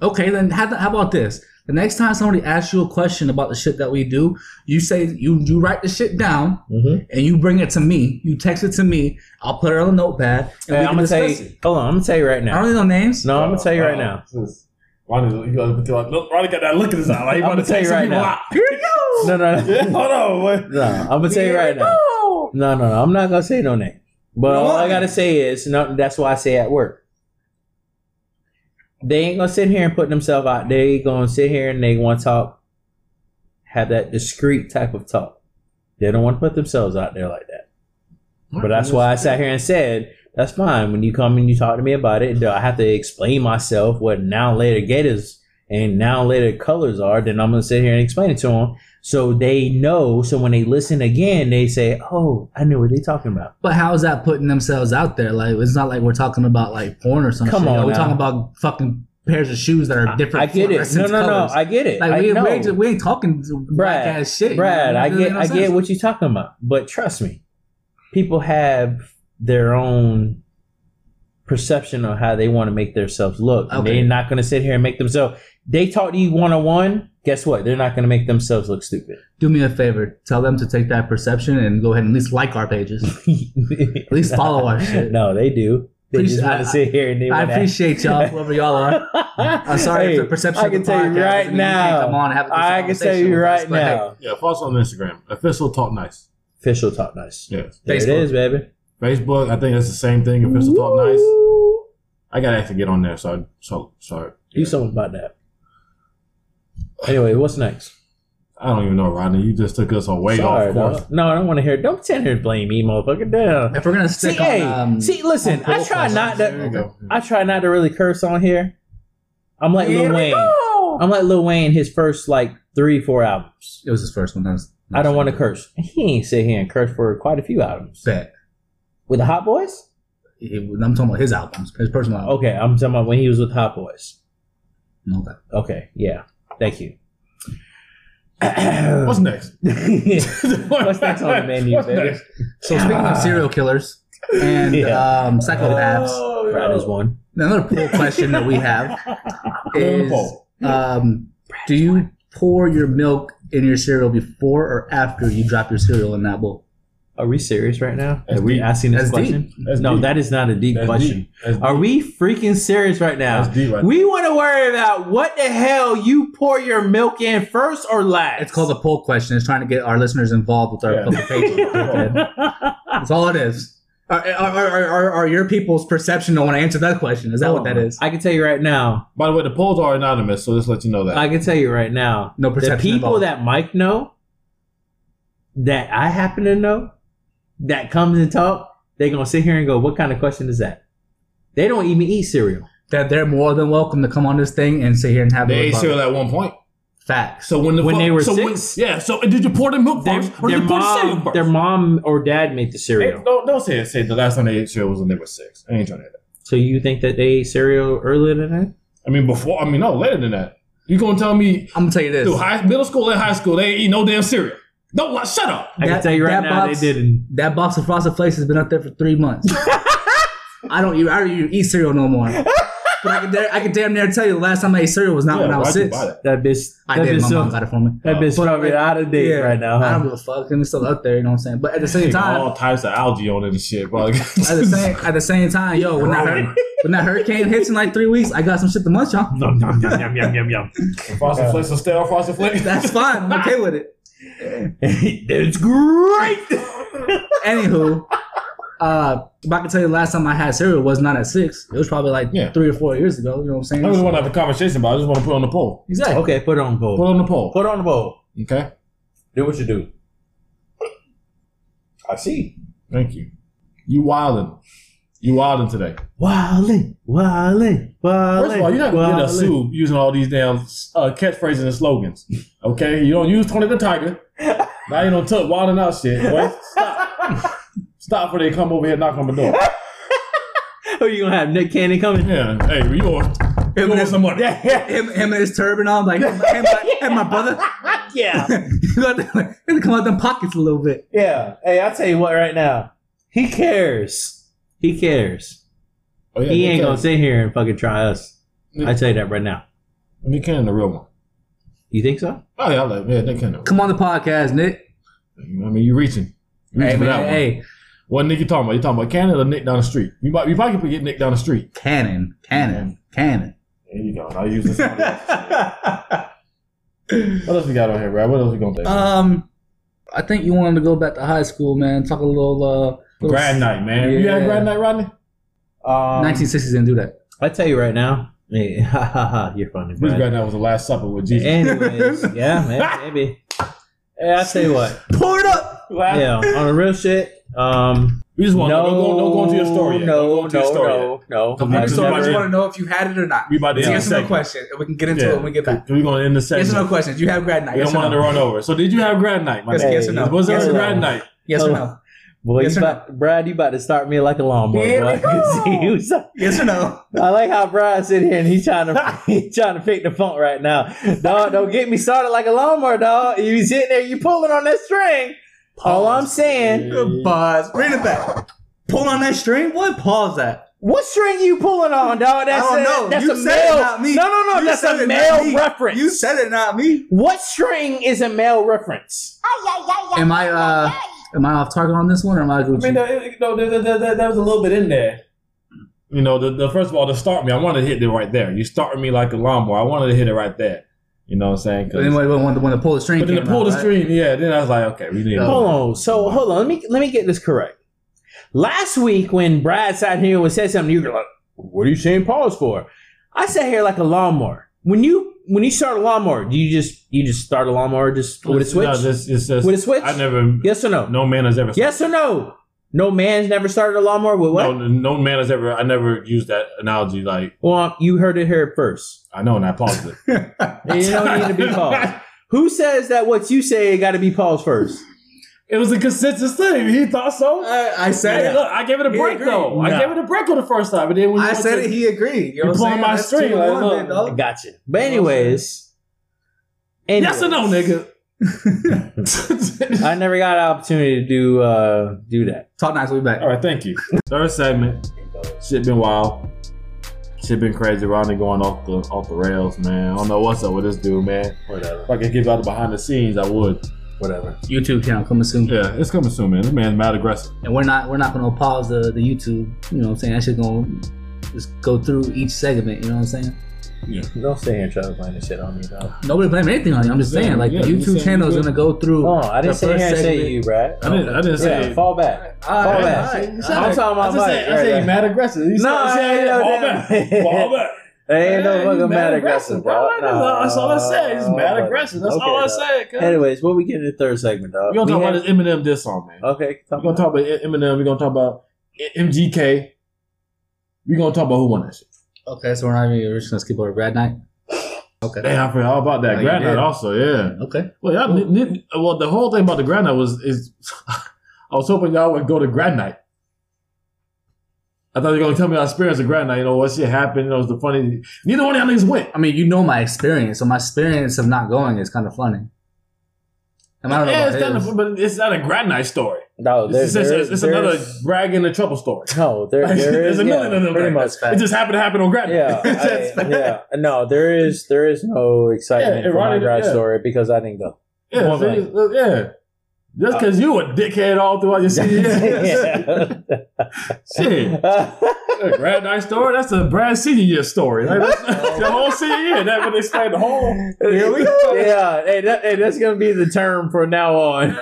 Okay, then how, how about this? The next time somebody asks you a question about the shit that we do, you say you you write the shit down Mm-hmm. and you bring it to me. You text it to me. I'll put it on a notepad and Hey, we I'm can gonna tell you. it. Hold on, I'm gonna tell you right now. I don't need no names. No, I'm gonna tell you right Uh, now. Ronnie, you gotta put your- look, Ronnie got that look in his eye. Like I'm gonna tell you right now. out. Here you go. No, no, no. Yeah, hold on. Wait. No, I'm gonna tell you right now. No, no, no. I'm not gonna say no name. But No all I gotta say is, no, that's why I say at work. They ain't gonna sit here and put themselves out. They gonna sit here and they want to talk, have that discreet type of talk. They don't want to put themselves out there like that. But that's why I sat here and said, that's fine. When you come and you talk to me about it, do I have to explain myself what now later gators and now later colors are, then I'm to sit here and explain it to them so they know. So when they listen again, they say, oh, I know what they're talking about. But how is that putting themselves out there? Like it's not like we're talking about like porn or something. Come on We're now. talking about fucking pairs of shoes that are different. I get it. No, no, no. I get it. like I we, know. we, ain't, we ain't talking black Brad, ass shit. Brad, I You know? get, It I get what you're talking about, but trust me, people have their own perception of how they want to make themselves look. And Okay. They're not going to sit here and make themselves. They talk to you one on one. Guess what? They're not going to make themselves look stupid. Do me a favor. Tell them to take that perception and go ahead and at least like our pages. At least follow our shit. No, they do. They Appreciate- just want I- to sit here and they I wanna- appreciate y'all, whoever y'all are. I'm sorry Hey, if the perception I of the can tell you podcast right doesn't mean you can't come now. on and have a I can tell conversation you with us, right but hey, now. Yeah, follow us on Instagram. Official Talk Nice. Official talk nice. Yes. There it Facebook. is, baby. Facebook, I think that's the same thing. Official Talk Nice. I gotta actually get on there, so so sorry. Do something about that. Anyway, what's next? I don't even know, Rodney. You just took us away Sorry, off course. dog. No, I don't want to hear. Don't sit here and blame me, motherfucker. Damn. If we're gonna See, stick on, hey, um, see, listen. on I try not There you to. go. I try not to really curse on here. I'm like Here Lil Wayne. go. I'm like Lil Wayne. His first like three, four albums. It was his first one. That was, I don't want to curse. He ain't sit here and curse for quite a few albums. Bet. With the Hot Boys? He- I'm talking about his albums, his personal album. Okay, I'm talking about when he was with Hot Boys. Okay. Okay, yeah. Thank you. What's next? What's next on the menu, What's baby? next? So speaking of serial killers and Yeah. um, psychopaths, Brad is one. another poll question that we have Put it on the is: poll. um, Do you pour your milk in your cereal before or after you drop your cereal in that bowl? Are we serious right now? That's Are we deep. asking this That's question? That's no, deep. that is not a deep That's question. deep. That's Are deep. we freaking serious right now? That's deep right We want to worry about what the hell you pour your milk in first or last. It's called a poll question. It's trying to get our listeners involved with our Yeah. public page. That's all it is. Are, are, are, are, are your people's perception don't want to answer that question? Is that what that is? I can tell you right now. By the way, the polls are anonymous, so just let you know that. I can tell you right now. No The perception people involved. that Mike know, that I happen to know, that comes and talk, they're gonna sit here and go, "What kind of question is that?" They don't even eat cereal. that they're more than welcome to come on this thing and sit here and have they ate cereal at one point. facts. So when the When fuck- they were so six? when, yeah. So did you pour the milk Their, first, or their did you pour the cereal mom, first? their mom or dad made the Hey, cereal. don't don't say it. Say the last time they ate cereal was when they were six. I ain't trying to hear that. So you think that they ate cereal earlier than that? I mean, before. I mean, no, later than that. You gonna tell me I'm gonna tell you this. through high, middle school and high school they ain't eat no damn cereal? No, what? Shut up. I can tell you right that now box- they didn't. That box of Frosted Flakes has been up there for three months. I don't. eat- I don't even eat cereal no more. But I can, dare, I can damn near tell you the last time I ate cereal was not when I was why'd you six. buy that? That bitch. I that did. bitch My so- mom got it for me. That bitch But- probably out of date right now. I don't give a fuck. It's still up there. You know what I'm saying? But at the same Got time, all types of algae on it and shit, bro. at the same at the same time, yo, when that hur- when that hurricane hits in like three weeks, I got some shit to munch on. Yum, yum, yum, yum, yum, yum, yum. Frosted Flakes or stale Frosted Flakes. That's fine. I'm okay with it. it's great. Anywho, uh, if I can tell you the last time I had cereal was not at six. It was probably like Yeah. three or four years ago. You know what I'm saying? I don't really want to have a conversation about. it. I just want to put it on the poll. exactly. okay, put it on the pole. Put it bowl. on the poll. Put it on the bowl. Okay. Do what you do. I see. Thank you. You wildin'. You wildin' today. Wildin', wildin', wildin'. First of all, you're not gonna get a wildin'. sue using all these damn uh, catchphrases and slogans. Okay, you don't use Tony the Tiger. Now you don't tuck wilding out shit. Boy, stop. stop before they come over here and knock on the door. Who you gonna have? Nick Cannon coming? Yeah, hey, you want, you Him, want and some money? him, him and his turban on, like, hey, my, hey, my brother. yeah. you got to to come out them pockets a little bit. Yeah. Hey, I'll tell you what right now. He cares. He cares. Oh, yeah, he ain't gonna sit here and fucking try us. I tell you that right now. Nick Cannon, the real one. You think so? Oh yeah, I like yeah, Nick Cannon. Come on the podcast, Nick. I mean, you reaching. You Hey, reaching for man, that one. hey, What Nick you talking about? You talking about Cannon or Nick down the street? You might, you probably could get Nick down the street. cannon, cannon, cannon. There you go. I use this. what else we got on here, Brad? What else we gonna do? Um, I think you wanted to go back to high school, man. Talk a little, uh, little grad night, man. You had grad night, Rodney? um, 1960s didn't do that. I tell you right now. Hey, ha ha ha! You're funny, Whose Brad. grad night was the Last Supper with Jesus? Anyways, yeah, man, maybe. Hey, I tell you what. Pull it up. Yeah, on the real shit. Um, We just want no, to don't go, don't go into your story yet. no, don't go into no, your story no, no. Come on, I just just, so I just want to know if you had it or not. We about to It's end yes the or no segment. question. We can get into Yeah. it when we get back. We're going to end the segment. Yes or no questions. You have grad night. We Yes don't or want to run over. So did you have grad night, my Yes, man? yes or no? Was there Yes a grad no? night? Yes or no? Boy, Yes you or about, Brad, you about to start me like a lawnmower. Here boy. we go. See, you Yes or no? I like how Brian sitting here and he's trying to he's trying to pick the funk right now. Dog, don't get me started like a lawnmower, dog. You sitting there, you pulling on that string. All I'm saying, Good pause. Bring it back. Pull on that string. What? Pause that. what string you pulling on, dog? That's I don't a, know. That's You a said it, male. not me. No, no, no. You that's a male reference. You said it, not me. what string is a male reference? Am I uh am I off target on this one or am I I mean, there, no, there, there, there, there was a little bit in there. You know, the, the first of all, to start me, I wanted to hit it right there. You started me like a lawnmower. I wanted to hit it right there. You know what I'm saying? Cause, anyway, when the when the pull the string but then to pull out, the right? string, yeah. Then I was like, okay, we need. Hold on. So hold on. Let me let me get this correct. Last week when Brad sat here and said something, you were like, "What are you saying pause for?" I sat here like a lawnmower. When you when you start a lawnmower, do you just you just start a lawnmower just with a switch? No, this, just, With a switch? I never. yes or no? No man has ever. Yes or no? No man's never started a lawnmower with what? No, no man has ever. I never used that analogy. Like Well, you heard it here first. I know, and I paused it. You don't need to be paused. Who says that what you say got to be paused first? It was a consensus thing. He thought so. I, I said Hey, it. look, I gave it a He break agreed. though. I gave it a break on the first time, and then when I said to- it. He agreed. You know You what pulling my string, like, look. I got you. But anyways, Yes or no, nigga? I never got an opportunity to do uh do that. Talk nice. We'll be back. All right, thank you. Third segment. Shit been wild. Shit been crazy. Ronnie going off the off the rails, man. I don't know what's up with this dude, man. Whatever. If I could give you out the behind the scenes, I would. Whatever. YouTube channel coming soon. Yeah, it's coming soon, man. This man's mad aggressive. And we're not we're not gonna pause the, the YouTube. You know what I'm saying? That shit gonna just go through each segment. You know what I'm saying? Yeah. Don't stay here and try to blame this shit on me, dog. Nobody blame anything on you. I'm just Yeah, saying, like yeah, the YouTube saying channel is gonna go through. Oh, I didn't The sit here and say segment- you, Brad. I didn't. I didn't Yeah, say. fall back. All Fall right, back. all right. I'm talking about I just Mike. say, I say right he's mad aggressive. You No, no, I say, ain't yeah, no fall back, fall back. There ain't no fucking he's mad aggressive, bro. dog. That's, all, that's all I said. He's mad No, aggressive. That's okay, all I dog. said. cuz. Anyways, what we get in the third segment, dog? We're gonna talk We about this Eminem diss song, man. Okay, We're gonna talk about Eminem. We're gonna talk about MGK. We're gonna talk about who won that shit. Okay, so we're not even we're just gonna skip over Brad Night. Okay. Damn, I forgot all about that. Oh, you Grand. Night also, yeah. Okay. Well, y'all, n- n- well, the whole thing about the Grand Night was is I was hoping y'all would go to Grand Night. I thought you were gonna tell me your experience of Grand Night. You know what shit happened. You know, it was the funny. Neither one of y'all niggas went. I mean, you know my experience, so my experience of not going is kind of funny. And I don't know yeah, about it's kind his. of, but it's not a Grand Night story. No, there, It's, it's, it's, it's another there's- bragging and trouble story. No, there, Like, there there's is a million yeah, of them. pretty like, much. It just happened to happen on Grand Night. Yeah, It's I- yeah. No, there is there is no excitement Yeah, for my Ronnie- grad yeah. story because I didn't go. yeah, Well, see, uh, yeah. Just uh, because you a dickhead all throughout your senior year. Shit. A Grand Night story? That's a Brad senior year story. Like, that's oh. the whole senior year. That would explain the whole. Here we go. Yeah, hey, that, hey, that's gonna be the term from now on.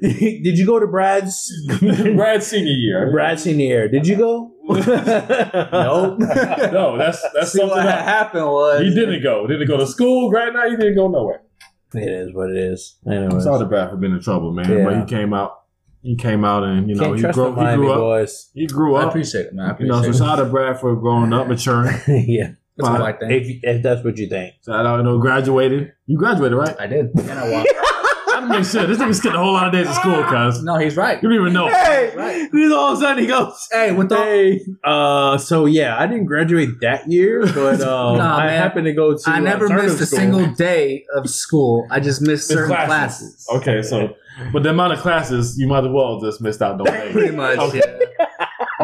Did you go to Brad's Brad senior year. Brad senior year? Did you go? nope. No, that's that's See something what else. happened was He didn't go. Didn't go to school. Grand Night. He didn't go nowhere. It is what it is. I'm Anyways, sorry to Brad for being in trouble, man. Yeah. But he came out. He came out and you know can't he trust grew, the he grew up. boys. He grew I up. appreciate it, man. I You know, so it. shout out to Brad for growing up, maturing. yeah, That's Fine. a white thing. if, if that's what you think. Shout out, you know, graduated. You graduated, right? I did. And I walked. I didn't make sure. This nigga skipped a whole lot of days of school, cuz. no, he's right. You don't even know. Hey, Right. then all of a sudden he goes, Hey, what the Hey, uh, so yeah, I didn't graduate that year, but um, Nah, I man. happened to go to. I never alternative missed a school. single day of school. I just missed Missed certain classes. Okay, so, but the amount of classes, you might as well just missed out those days. Pretty much. Okay. Yeah.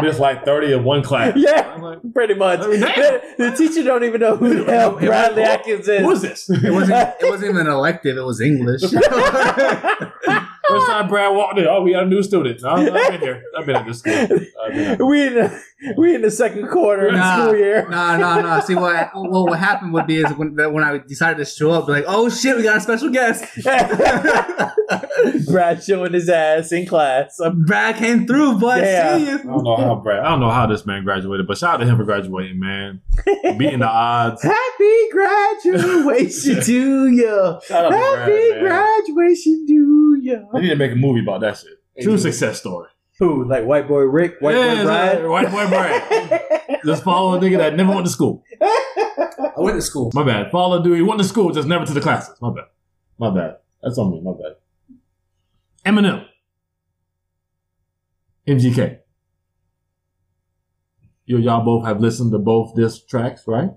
Missed like 30 of one class. Yeah, I'm like, pretty much. I mean, the, the teacher don't even know who the hell It- it- Bradley it- Atkins is. who is this? It wasn't. It wasn't even an elective. It was English. First time Brad walked in, oh, we got a new student. No, I've been here. I've been at this school. I've been at- we in the we in the second quarter of the school year. No, no, no. See what? Well, what happened would be is when when I decided to show up, like, oh shit, we got a special guest. Brad showing his ass in class. Brad came through, but Yeah. see I don't know how Brad. I don't know how this man graduated, but shout out to him for graduating, man. Beating the odds. Happy graduation to you. Shout out Brad, Happy graduation to you. They need to make a movie about that shit. True success story. Who? Like white boy Rick, white Yeah, boy it's Brad. like White boy Brad. Just follow a nigga that never went to school. I went to school. My bad. Follow a dude. He went to school, just never to the classes. My bad. My bad. That's on me. My bad. Eminem. MGK. You y'all both have listened to both disc tracks, right?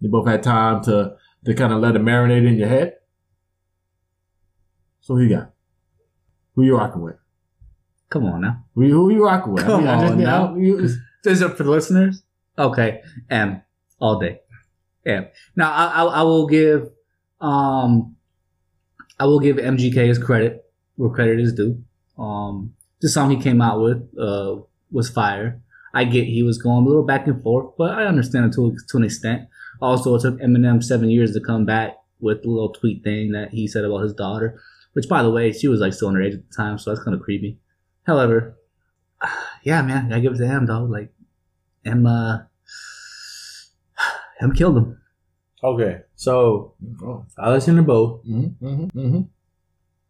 You both had time to to kind of let it marinate in your head. So who you got? Who you rocking with? Come on now. Who you, who you rocking with? Come I just- on now. you- This is up for the listeners. Okay, M all day. M. Now I, I, I will give, um, I will give MGK his credit where credit is due. Um, the song he came out with uh, was fire. I get he was going a little back and forth, but I understand it to to an extent. Also, it took Eminem seven years to come back with the little tweet thing that he said about his daughter, which, by the way, she was like still underage at the time, so that's kind of creepy. However, yeah, man, I give it to him though. Like, M, uh, M killed him. Okay, so. I listen to both. Mm-hmm, mm-hmm, mm-hmm.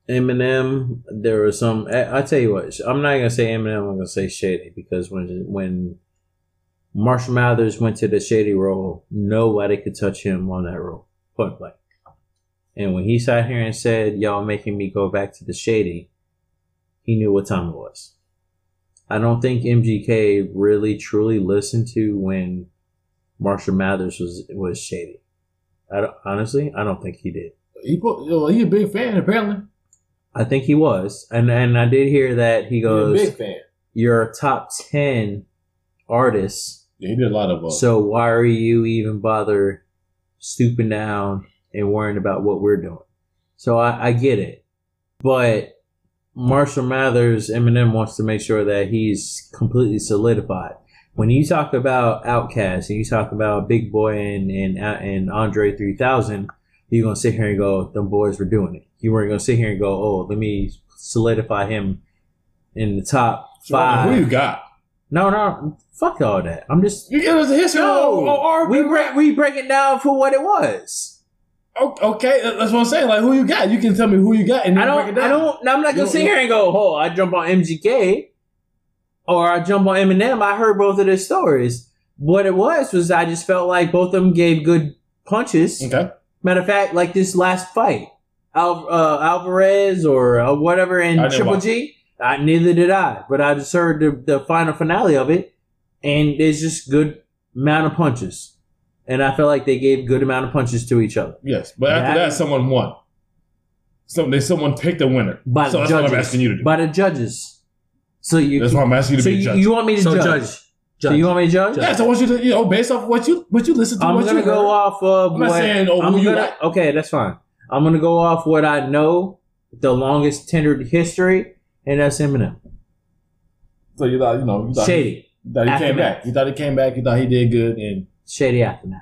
Eminem, there was some. I, I tell you what, I'm not gonna say Eminem. I'm gonna say Shady because when when Marshall Mathers went to the Shady role, nobody could touch him on that role, point blank. And when he sat here and said, "Y'all making me go back to the Shady," he knew what time it was. I don't think MGK really truly listened to when Marshall Mathers was was Shady. I don't, honestly, I don't think he did. He put, well, he a big fan apparently. I think he was, and and I did hear that he He goes, big fan. "You're a top ten artist, Yeah, he did a lot of. Uh, so why are you even bother stooping down and worrying about what we're doing?" So I, I get it, but Marshall Mathers, Eminem wants to make sure that he's completely solidified. When you talk about Outkast and you talk about Big Boi and and and Andre three thousand, you're gonna sit here and go, "Them boys were doing it." You weren't gonna sit here and go, "Oh, let me solidify him in the top five. who you got? No, no, fuck all that. I'm just You give us a history. no. Oh, R&B we break we break it down for what it was. Okay, that's what I'm saying. Like, who you got? You can tell me who you got, and I don't. I don't. I'm not gonna sit here and go, "Oh, I jump on MGK," or I jump on Eminem. I heard both of their stories. What it was was I just felt like both of them gave good punches. Okay. Matter of fact, like this last fight, Al, uh, Alvarez or uh, whatever in Triple G. I, neither did I, but I just heard the, the final finale of it, and it's just good amount of punches, and I felt like they gave good amount of punches to each other Yes, but after That- that, someone won. So they someone picked a winner. by so the that's judges. what I'm asking you to do. By the judges. So you. that's why I'm asking you to so be a you, judge. you want me to So judge? judge. So you want me to judge? Yes, yeah, so I want you to, you know, based off what you what you listen to, I'm what gonna you go heard. off of I'm not what saying, oh, I'm who you gonna. like. Okay, that's fine. I'm gonna go off what I know, the longest tenured history, and that's Eminem. So you thought, you know, you thought he, you thought he came Aftermath. back. You thought he came back. You thought he did good, and shady aftermath.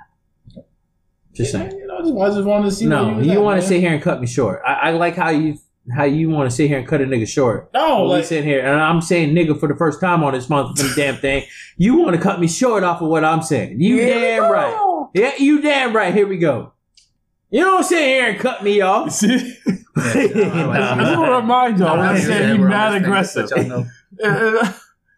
Just saying. you know, just, I just wanted to see. No, was you at, want to sit here and cut me short. I, I like how you how you want to sit here and cut a nigga short. No, When we like sit here, and I'm saying nigga for the first time on this motherfucking damn thing. You want to cut me short off of what I'm saying. You Here we damn go. right. Yeah, you damn right. Here we go. You don't sit here and cut me off. see, I just Nah. want to remind y'all. I I understand said he where mad aggressive.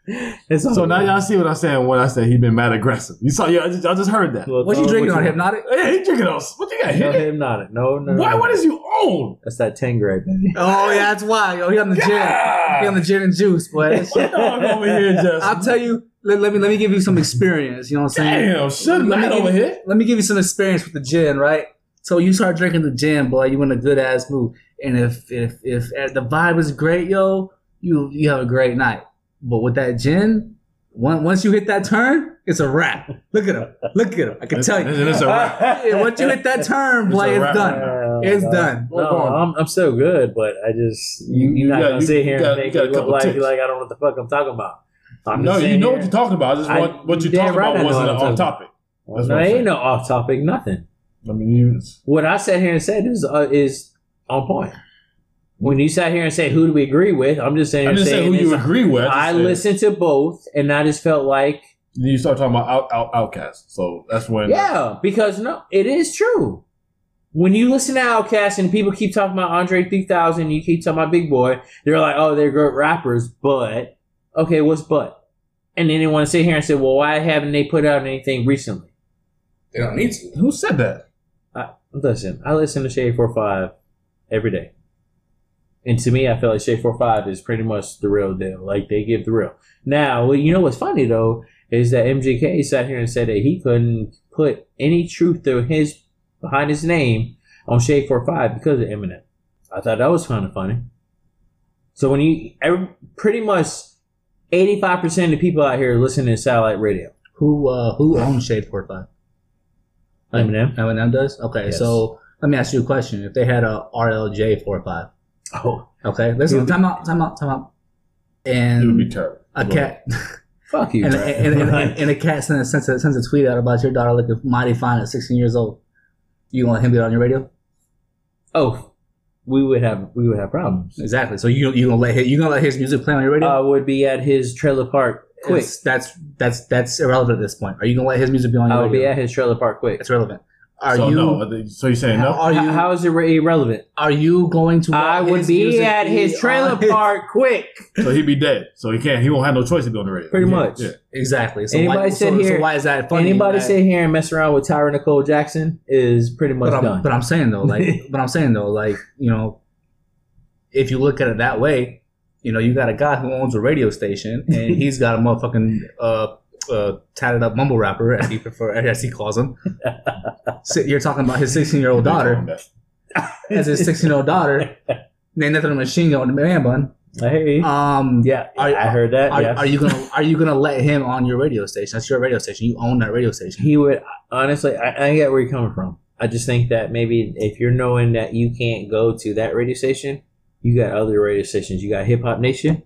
But y'all know. It's so now good. y'all see what I'm saying when I said he been mad aggressive. You saw, yeah, I just, I just heard that. Look, What you drinking on you- Hpnotiq? Hey, he drinking on What you got No, here? Hpnotiq. No, no. Why? no. What is you own? That's that 10 grade, baby. Oh yeah, that's why. Yo, he on the gin. He on the gin and juice, boy. That shit- Dog over here, just. I'll tell you. Let, let me let me give you some experience. You know what I'm saying? Damn, shut Let me man give over you- here. Let me give you some experience with the gin, right? So you start drinking the gin, boy. You in a good ass mood, and if if if, if the vibe is great, yo, you you have a great night. But with that gin, once once you hit that turn, it's a wrap. Look at him. Look at him. I can tell you. And it's a wrap. Once you hit that turn, It's boy, it's wrap. done. It's done. No, I'm, I'm still good, but I just you, You- you're not got- gonna you- sit here got- and make you it look couple like ticks. like I don't know what the fuck I'm talking about. I'm No, you know here- what you're talking about. I just I- what you're talking right about wasn't what I'm on topic. That's no, what ain't no off topic, nothing. I mean, you, What I sat here and said is uh, is on point. When you sat here and say who do we agree with, I'm just saying. I didn't say who you agree with. I just listened to both, and I just felt like Then you start talking about out, out, Outkast. So that's when. Uh, yeah, because no, it is true. When you listen to Outkast and people keep talking about Andre 3000, you keep talking about Big Boi, they're like, oh, they're great rappers, but okay, what's but? And then they want to sit here and say, well, why haven't they put out anything recently? They don't need to. Who said that? I, listen, I listen to Shade 45 every day. And to me, I feel like Shade 45 is pretty much the real deal. Like, they give the real. Now, well, you know what's funny, though, is that MGK sat here and said that he couldn't put any truth to his behind his name on Shade 45 because of Eminem. I thought that was kind of funny. So when you, every, pretty much 85% of the people out here listening to satellite radio. Who uh who owns Shade Four Five? Eminem. Eminem does. Okay, Yes. so let me ask you a question. If they had a RLJ Four Five, Oh, okay, listen, time out, time out, time out, And It would be and terrible. a cat. fuck you. and, and, and, and, and a cat sent a, sends, a, sends a tweet out about your daughter looking mighty fine at 16 years old. You gonna let him get on your radio? oh, we would have we would have problems. Exactly. So you you gonna let his, you gonna let his music play on your radio? I would be at his trailer park quick. It's- that's that's that's irrelevant at this point. Are you gonna let his music be on your radio? I would be at his trailer park quick. It's relevant. Are so you no. I think- So you're saying no? Are you- how is it re- irrelevant? are you going to? I would be at his trailer on his- park quick. So he'd be dead. So he can't. He won't have no choice to be on the radio. Pretty Yeah, much. Yeah. Exactly. So Anybody why, sit so, here- so why is that funny? Anybody that- sit here and mess around with Tyra Nicole Jackson is pretty much but I'm, done. but I'm saying though, like, but I'm saying though, like, you know, if you look at it that way, you know, you got a guy who owns a radio station and he's got a motherfucking uh, uh, tatted up mumble rapper, as he prefer, as he calls him. So you're talking about his 16 year old daughter, as his 16 year old daughter, named after the machine gun, the man bun. You. Um, yeah, are- I heard that. Are, are you gonna Are you gonna let him on your radio station? That's your radio station. You own that radio station. he would honestly. I, I get where you're coming from. I just think that maybe if you're knowing that you can't go to that radio station, you got other radio stations. You got Hip Hop Nation.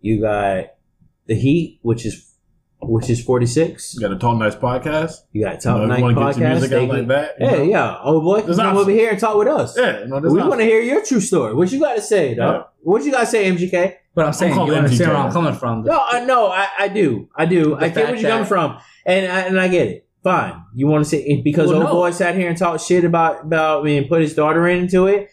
You got the Heat, which is which is 46. You got a Talk Nice podcast. You got Top you know, Night you wanna get your podcast. music They out like can- that. you Hey, know? yeah. Oh boy, come options. over here and talk with us. Yeah, no, we options. want to hear your true story. What you got to say, dog? Yeah. What you got to say, MGK? But I'm saying calling you understand where I'm coming from. No, I know. I, I do. I do. The I get fact where you're coming from, and I, and I get it. Fine. You want to say because Well, old no. boy sat here and talked shit about about me and put his daughter into it.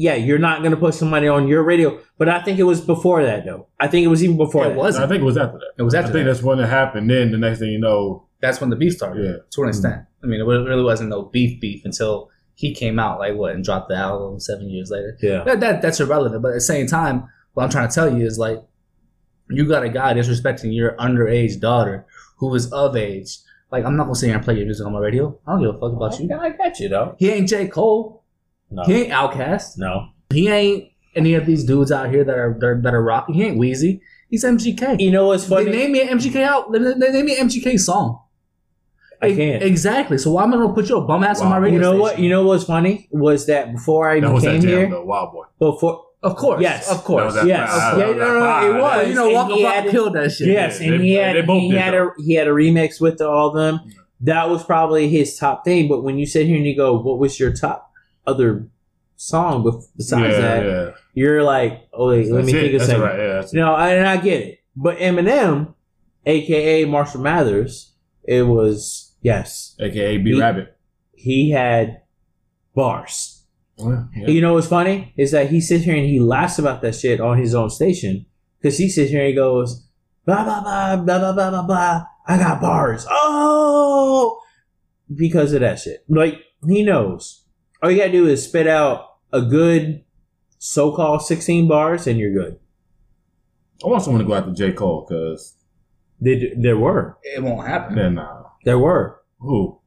Yeah, you're not going to put somebody on your radio. But I think it was before that, though. I think it was even before It that. was. I think it was after that. It was after I think that. that's when it happened. Then the next thing you know, That's when the beef started. Yeah. To an extent. Mm-hmm. I mean, it really wasn't no beef beef until he came out, like what, and dropped the album seven years later. Yeah. That, that that's irrelevant. But at the same time, what I'm trying to tell you is like, you got a guy disrespecting your underage daughter who is of age. Like, I'm not gonna sit here and play your music on my radio. I don't give a fuck about you. I got you, though. He ain't J. Cole. No. He ain't Outkast. no. He ain't any of these dudes out here that are that are, that are rocking. He ain't Weezy. He's MGK. You know what's funny? They funny? name me an MGK out. They, they name me an MGK song. I can't. Exactly. So why am I gonna put your bum ass on my radio? You know what? You know what's funny was that before I that even was that came here, though. Wild Boy. before Of course. Yes. Of course. That was that Yes. Yeah, That no, no, no, it was. you know, And Walk he Walk killed that shit. Yes, Yeah, and they- he they had he had though. a he had a remix with all of them. That was probably his top thing. But when you sit here and you go, "What was your top other song besides yeah, that?" yeah. You're like, "Oh, wait, let That's me it. think a That's second. right. Yeah, You know, and I get it. But Eminem, aka Marshall Mathers, it was yes, AKA B He- Rabbit. he had bars. Oh, yeah. You know what's funny is that he sits here and he laughs about that shit on his own station because he sits here and he goes blah blah blah blah blah blah blah blah. I got bars. Oh, because of that shit. Like he knows. All you gotta do is spit out a good so-called sixteen bars and you're good. I want someone to go after J Cole because There, there were, It won't happen. then uh, there were. who?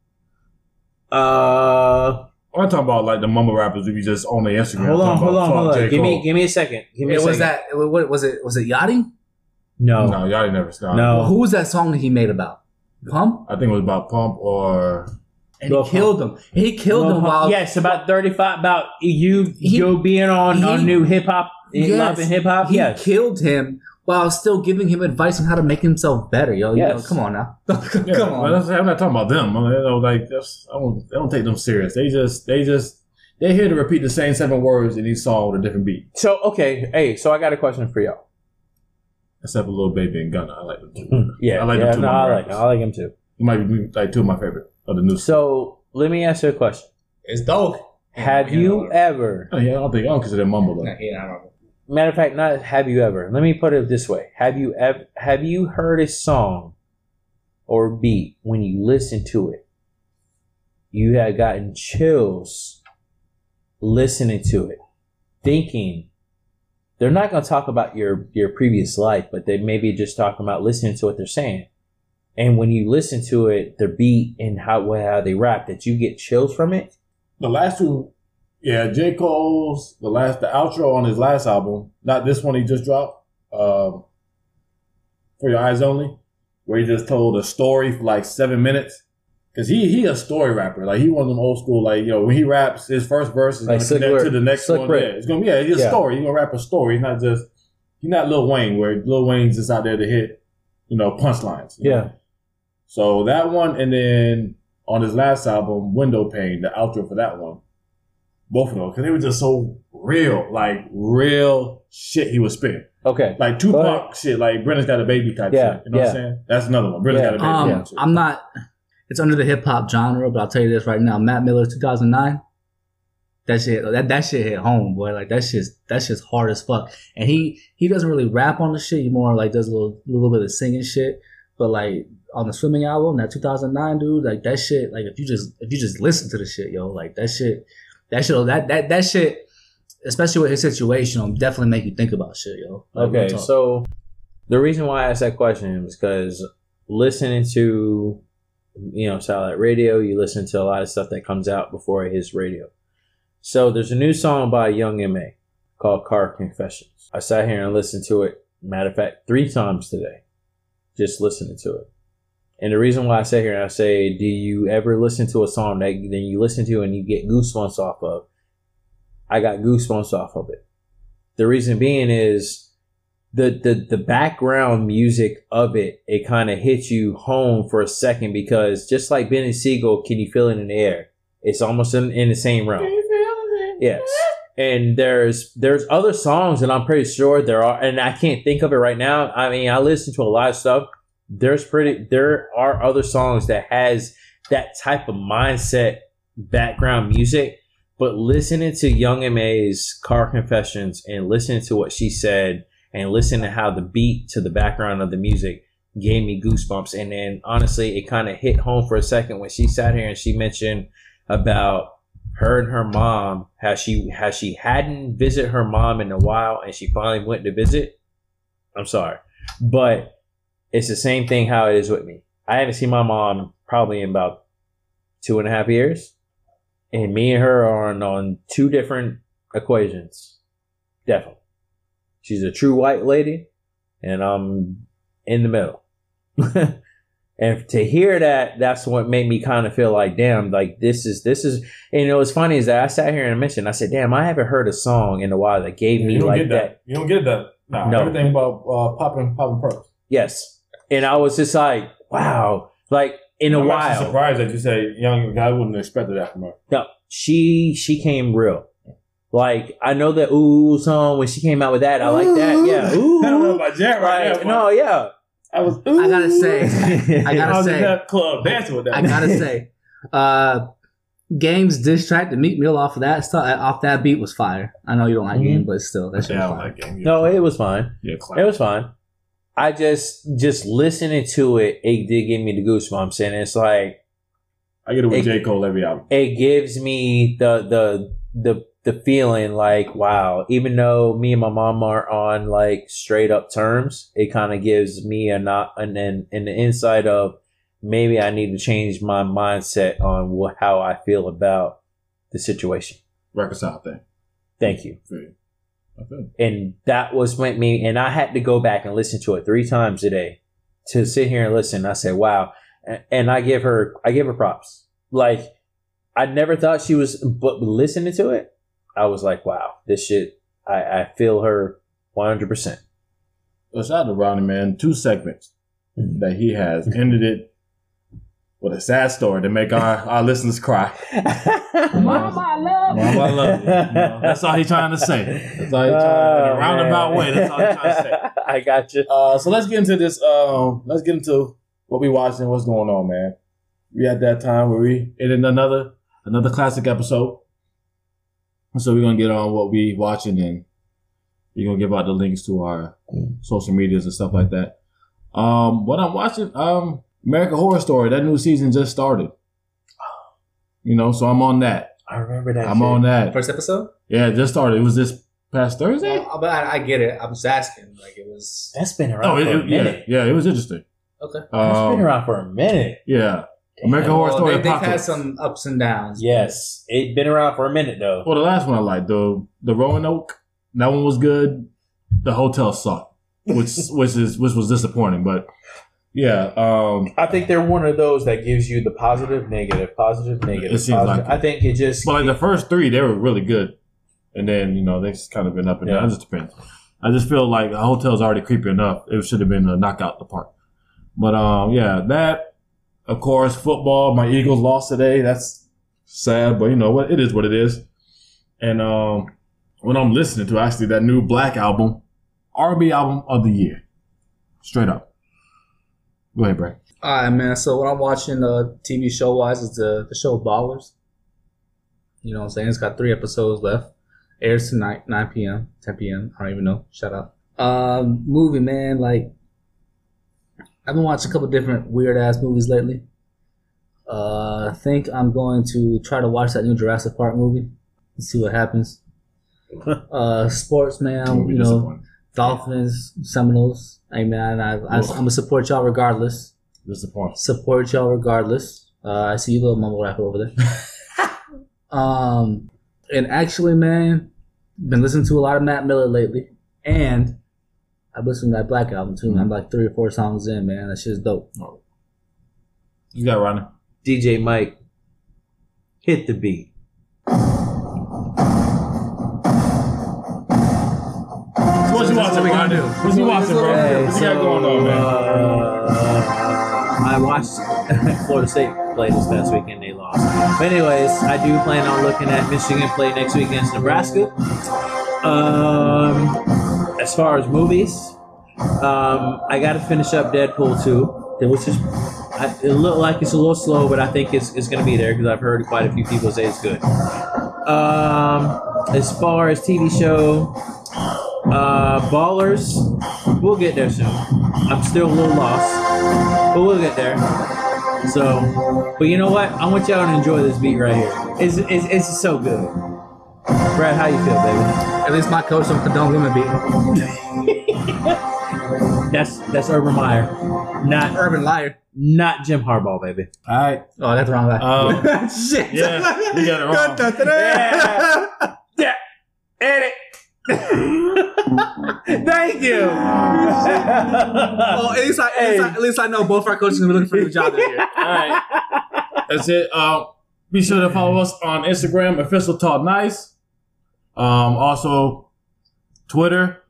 Uh, I'm talking about like the mumble rappers who be just on their Instagram. hold on, hold on, "Fuck hold J. on. Give me, give me a second. Give me It a was second. that. What was it? Was it yachting? No, No, y'all never stopped. No. Well, who was that song that he made about? Pump. I think it was about Pump or And Lil he killed him. He killed Well, him while yes, about thirty-five. About you, He- you being on he- on new hip hop, Yes. love and hip hop. he Yes, killed him while still giving him advice on how to make himself better. Yo, you know, Yes. come on now. come Yeah, but on. that's- I'm not talking about them. I mean, you know, like that's, I don't, I don't take them serious. They just, they just, They're here to repeat the same seven words in each song with a different beat. So okay, hey, so I got a question for y'all. Except for Lil Baby and Gunna. I like them too. Hmm, Yeah, I like yeah, them too. no, I like rappers. I like him too. It might be like two of my favorite of the new. So let me ask you a question. It's dope. Have you ever? Oh, yeah, I don't think I don't consider them mumble though. Matter of fact, not have you ever. Let me put it this way: Have you ever? Have you heard a song or beat when you listen to it? You had gotten chills listening to it, thinking they're not going to talk about your your previous life, but they maybe just talking about listening to what they're saying. And when you listen to it, their beat and how how they rap, that you get chills from it. The last two, yeah, J Cole's the last, the outro on his last album, not this one he just dropped. Um, for your eyes only, where he just told a story for like seven minutes. Cause he he a story rapper, like he one of them old school, like yo, when he raps, his first verse is Like gonna connect to the next Slick one. Rick. Yeah, it's gonna be yeah, he's a Yeah. story. He's gonna rap a story. He's not just he's not Lil Wayne, where Lil Wayne's just out there to hit, you know, punchlines. you know? Yeah. So that one, and then on his last album, Window Pain, the outro for that one, both of them, because they were just so real, like real shit he was spitting. Okay. Like Go Tupac shit, like Brenda's got a baby type Yeah, shit. You know what. I'm saying? That's another one. Brenda's Yeah. got a baby Um, type shit. I'm not. it's under the hip hop genre, but I'll tell you this right now: Mac Miller, two thousand nine. That shit, that, that shit hit home, boy. Like that shit's that shit's hard as fuck. And he he doesn't really rap on the shit. He more like does a little little bit of singing shit. But like on the swimming album, that 2009 dude, like that shit. Like if you just if you just listen to the shit, yo, like that shit, that shit, that that that shit, especially with his situation, will definitely make you think about shit, yo. Like, Okay, so the reason why I asked that question is because listening to, you know, satellite radio, you listen to a lot of stuff that comes out before his radio. So there's a new song by Young M.A. called Car Confessions. I sat here and listened to it, matter of fact, three times today, just listening to it. And the reason why I sit here and I say, do you ever listen to a song that then you listen to and you get goosebumps off of? I got goosebumps off of it. The reason being is the the the background music of it, it kind of hits you home for a second because just like Beanie Sigel, can you feel it in the air? It's almost in, in the same realm. Yes. And there's there's other songs that I'm pretty sure there are, and I can't think of it right now. I mean, I listen to a lot of stuff. There's pretty there are other songs that has that type of mindset background music, but listening to Young M.A.'s Car Confessions and listening to what she said and listening to how the beat to the background of the music gave me goosebumps. And then honestly, it kind of hit home for a second when she sat here and she mentioned about her and her mom, how she how she hadn't visited her mom in a while and she finally went to visit. I'm sorry. But it's the same thing how it is with me. I haven't seen my mom probably in about two and a half years. And me and her are on, on two different equations. Definitely. She's a true white lady, and I'm in the middle. and to hear that, that's what made me kind of feel like, damn, like this is this is. And you know, what's funny is that I sat here and I mentioned, I said, damn, I haven't heard a song in a while that gave me you don't like get that. that. You don't get that. Nah, No. Everything about uh, popping, popping perks. Yes, and I was just like, wow, like in a I'm while. actually surprised that you say young guy. I wouldn't expect that from her. No, she she came real. Like I know that ooh song when she came out with that, I like that. Yeah, ooh. I don't know about Jet right Like, now. no, yeah. I was. I gotta say, I I gotta was in say, that club dancing with that. I gotta say, uh, Games diss track to Meek Mill off of that stuff off that beat was fire. I know you don't like Mhm. Game, but still, that's shit yeah, I fire. like game. Yeah, No, it was fine. yeah, It was fine. I just just listening to it, it did give me the goosebumps, and it's like I get it with It- J. Cole every album. it gives me the the the the feeling like wow even though me and my mom are on like straight up terms it kind of gives me a not and then in the inside of maybe i need to change my mindset on what how i feel about the situation. Reconcile thing. thank you Okay. and that was what me and i had to go back and listen to it three times a day to sit here and listen i said wow and i give her i give her props like i never thought she was but listening to it i was like wow this shit i, I feel her 100% Well, shout out to Ronnie, man. Two segments mm-hmm. that he has ended it with a sad story to make our, our listeners cry. Mama, I love you. Mama, I love you. You know, that's all he's trying to say. That's all he's trying in a roundabout way. That's all he's trying to say. Oh, I got you. Uh, so let's get into this. Um, let's get into what we watching. What's going on, man? We at that time where we ended another another classic episode. So we're gonna get on what we watching and we're gonna give out the links to our social medias and stuff like that. Um, what I'm watching, um, American Horror Story. That new season just started. You know, so I'm on that. I remember that. I'm shit. on that. First episode? Yeah, it just started. It was this past Thursday. Well, but I, I get it. I was asking. Like it was That's been around Oh, it, for a it- yeah, minute. yeah, it was interesting. okay. That's been Um, around for a minute. yeah, American Horror Well, Story. they, they've had some ups and downs. Yes, it's been around for a minute though. Well, the last one I liked the the Roanoke. That one was good. The hotel sucked, which which is which was disappointing. But yeah, um, I think they're one of those that gives you the positive, negative, positive, negative. It seems positive. like. I think it just but like the first three, they were really good, and then you know they've kind of been up and down. It just depends. I just feel like the hotel's already creepy enough. It should have been a knockout the park. But um, yeah, that of course football. My Eagles lost today. That's sad, but you know what? It is what it is. And um, when I'm listening to actually that new Black album, R&B album of the year, straight up. Go ahead, Brad. All right, man. So what I'm watching uh, TV show wise is the the show Ballers. You know what I'm saying? It's got three episodes left. Airs tonight, 9 p.m., 10 p.m. I don't even know. Shut up. Um, movie, man. Like, I've been watching a couple different weird ass movies lately. Uh, I think I'm going to try to watch that new Jurassic Park movie and see what happens. uh, sports, man. You know, disappointed. Dolphins, Seminoles. Hey, man. I, I, I'm gonna support y'all regardless Disappointed. support y'all regardless. Uh, I see you little mumble rapper over there. um, and actually, man, been listening to a lot of Mac Miller lately, and I've listened to that Black album too. Man. I'm like three or four songs in, man. That shit's dope. You got Ronnie. DJ Mike, hit the beat. What you watching, what we bro? gotta do. What you watching, bro? Hey, What you got going on, man? uh, I watched Florida State play this past weekend. They lost. But anyways, I do plan on looking at Michigan play next week against Nebraska. Um, as far as movies, um, I got to finish up Deadpool 2. It was just, I, it looked like it's a little slow, but I think it's, it's going to be there because I've heard quite a few people say it's good. Um, as far as TV show, uh, Ballers, we'll get there soon. I'm still a little lost, but we'll get there. So, but you know what? I want y'all to enjoy this beat right here. It's, it's, it's so good. Brad, how you feel, baby? At least my coach don't condone women beating. That's that's Urban Meyer, not Urban liar. not Jim Harbaugh, baby. All right. Oh, I got the wrong guy. Um, Shit. yeah, you got it wrong. Yeah. Edit. Thank you. Oh, at least, I, at, least I, at least I know both our coaches are looking for a new job this year. All right. That's it. Um, be sure to follow us on Instagram, official Talk Nice. Um, also Twitter,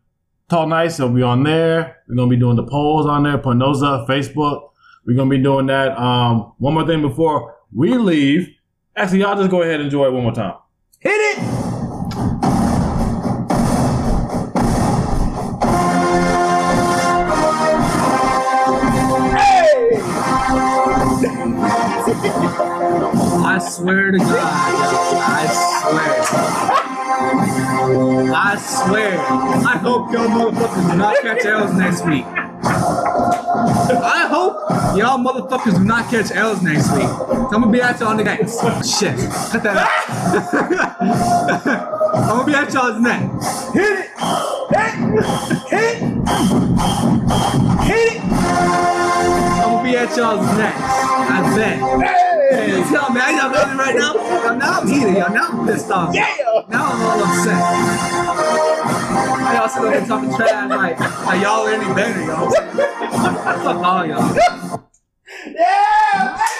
Talk Nice. It'll be on there. We're gonna be doing the polls on there, putting those up. Facebook. We're gonna be doing that. Um, one more thing before we leave. Actually, y'all just go ahead and enjoy it one more time. Hit it. I swear to God, I swear. I swear. I hope y'all motherfuckers do not catch L's next week. I hope y'all motherfuckers do not catch L's next week. I'm gonna be at y'all next. Shit. Cut that out. I'm gonna be at y'all's next. Hit it. Hit. Hit. Hit it. I'm gonna be at y'all's next. I bet. Hey, me, I y'all feeling right now? Yo, Now I'm heated, y'all. Now I'm pissed off. Yeah. Now I'm all upset. Y'all sitting there talking trash like, like y'all are any better, y'all. Fuck all y'all. Yeah.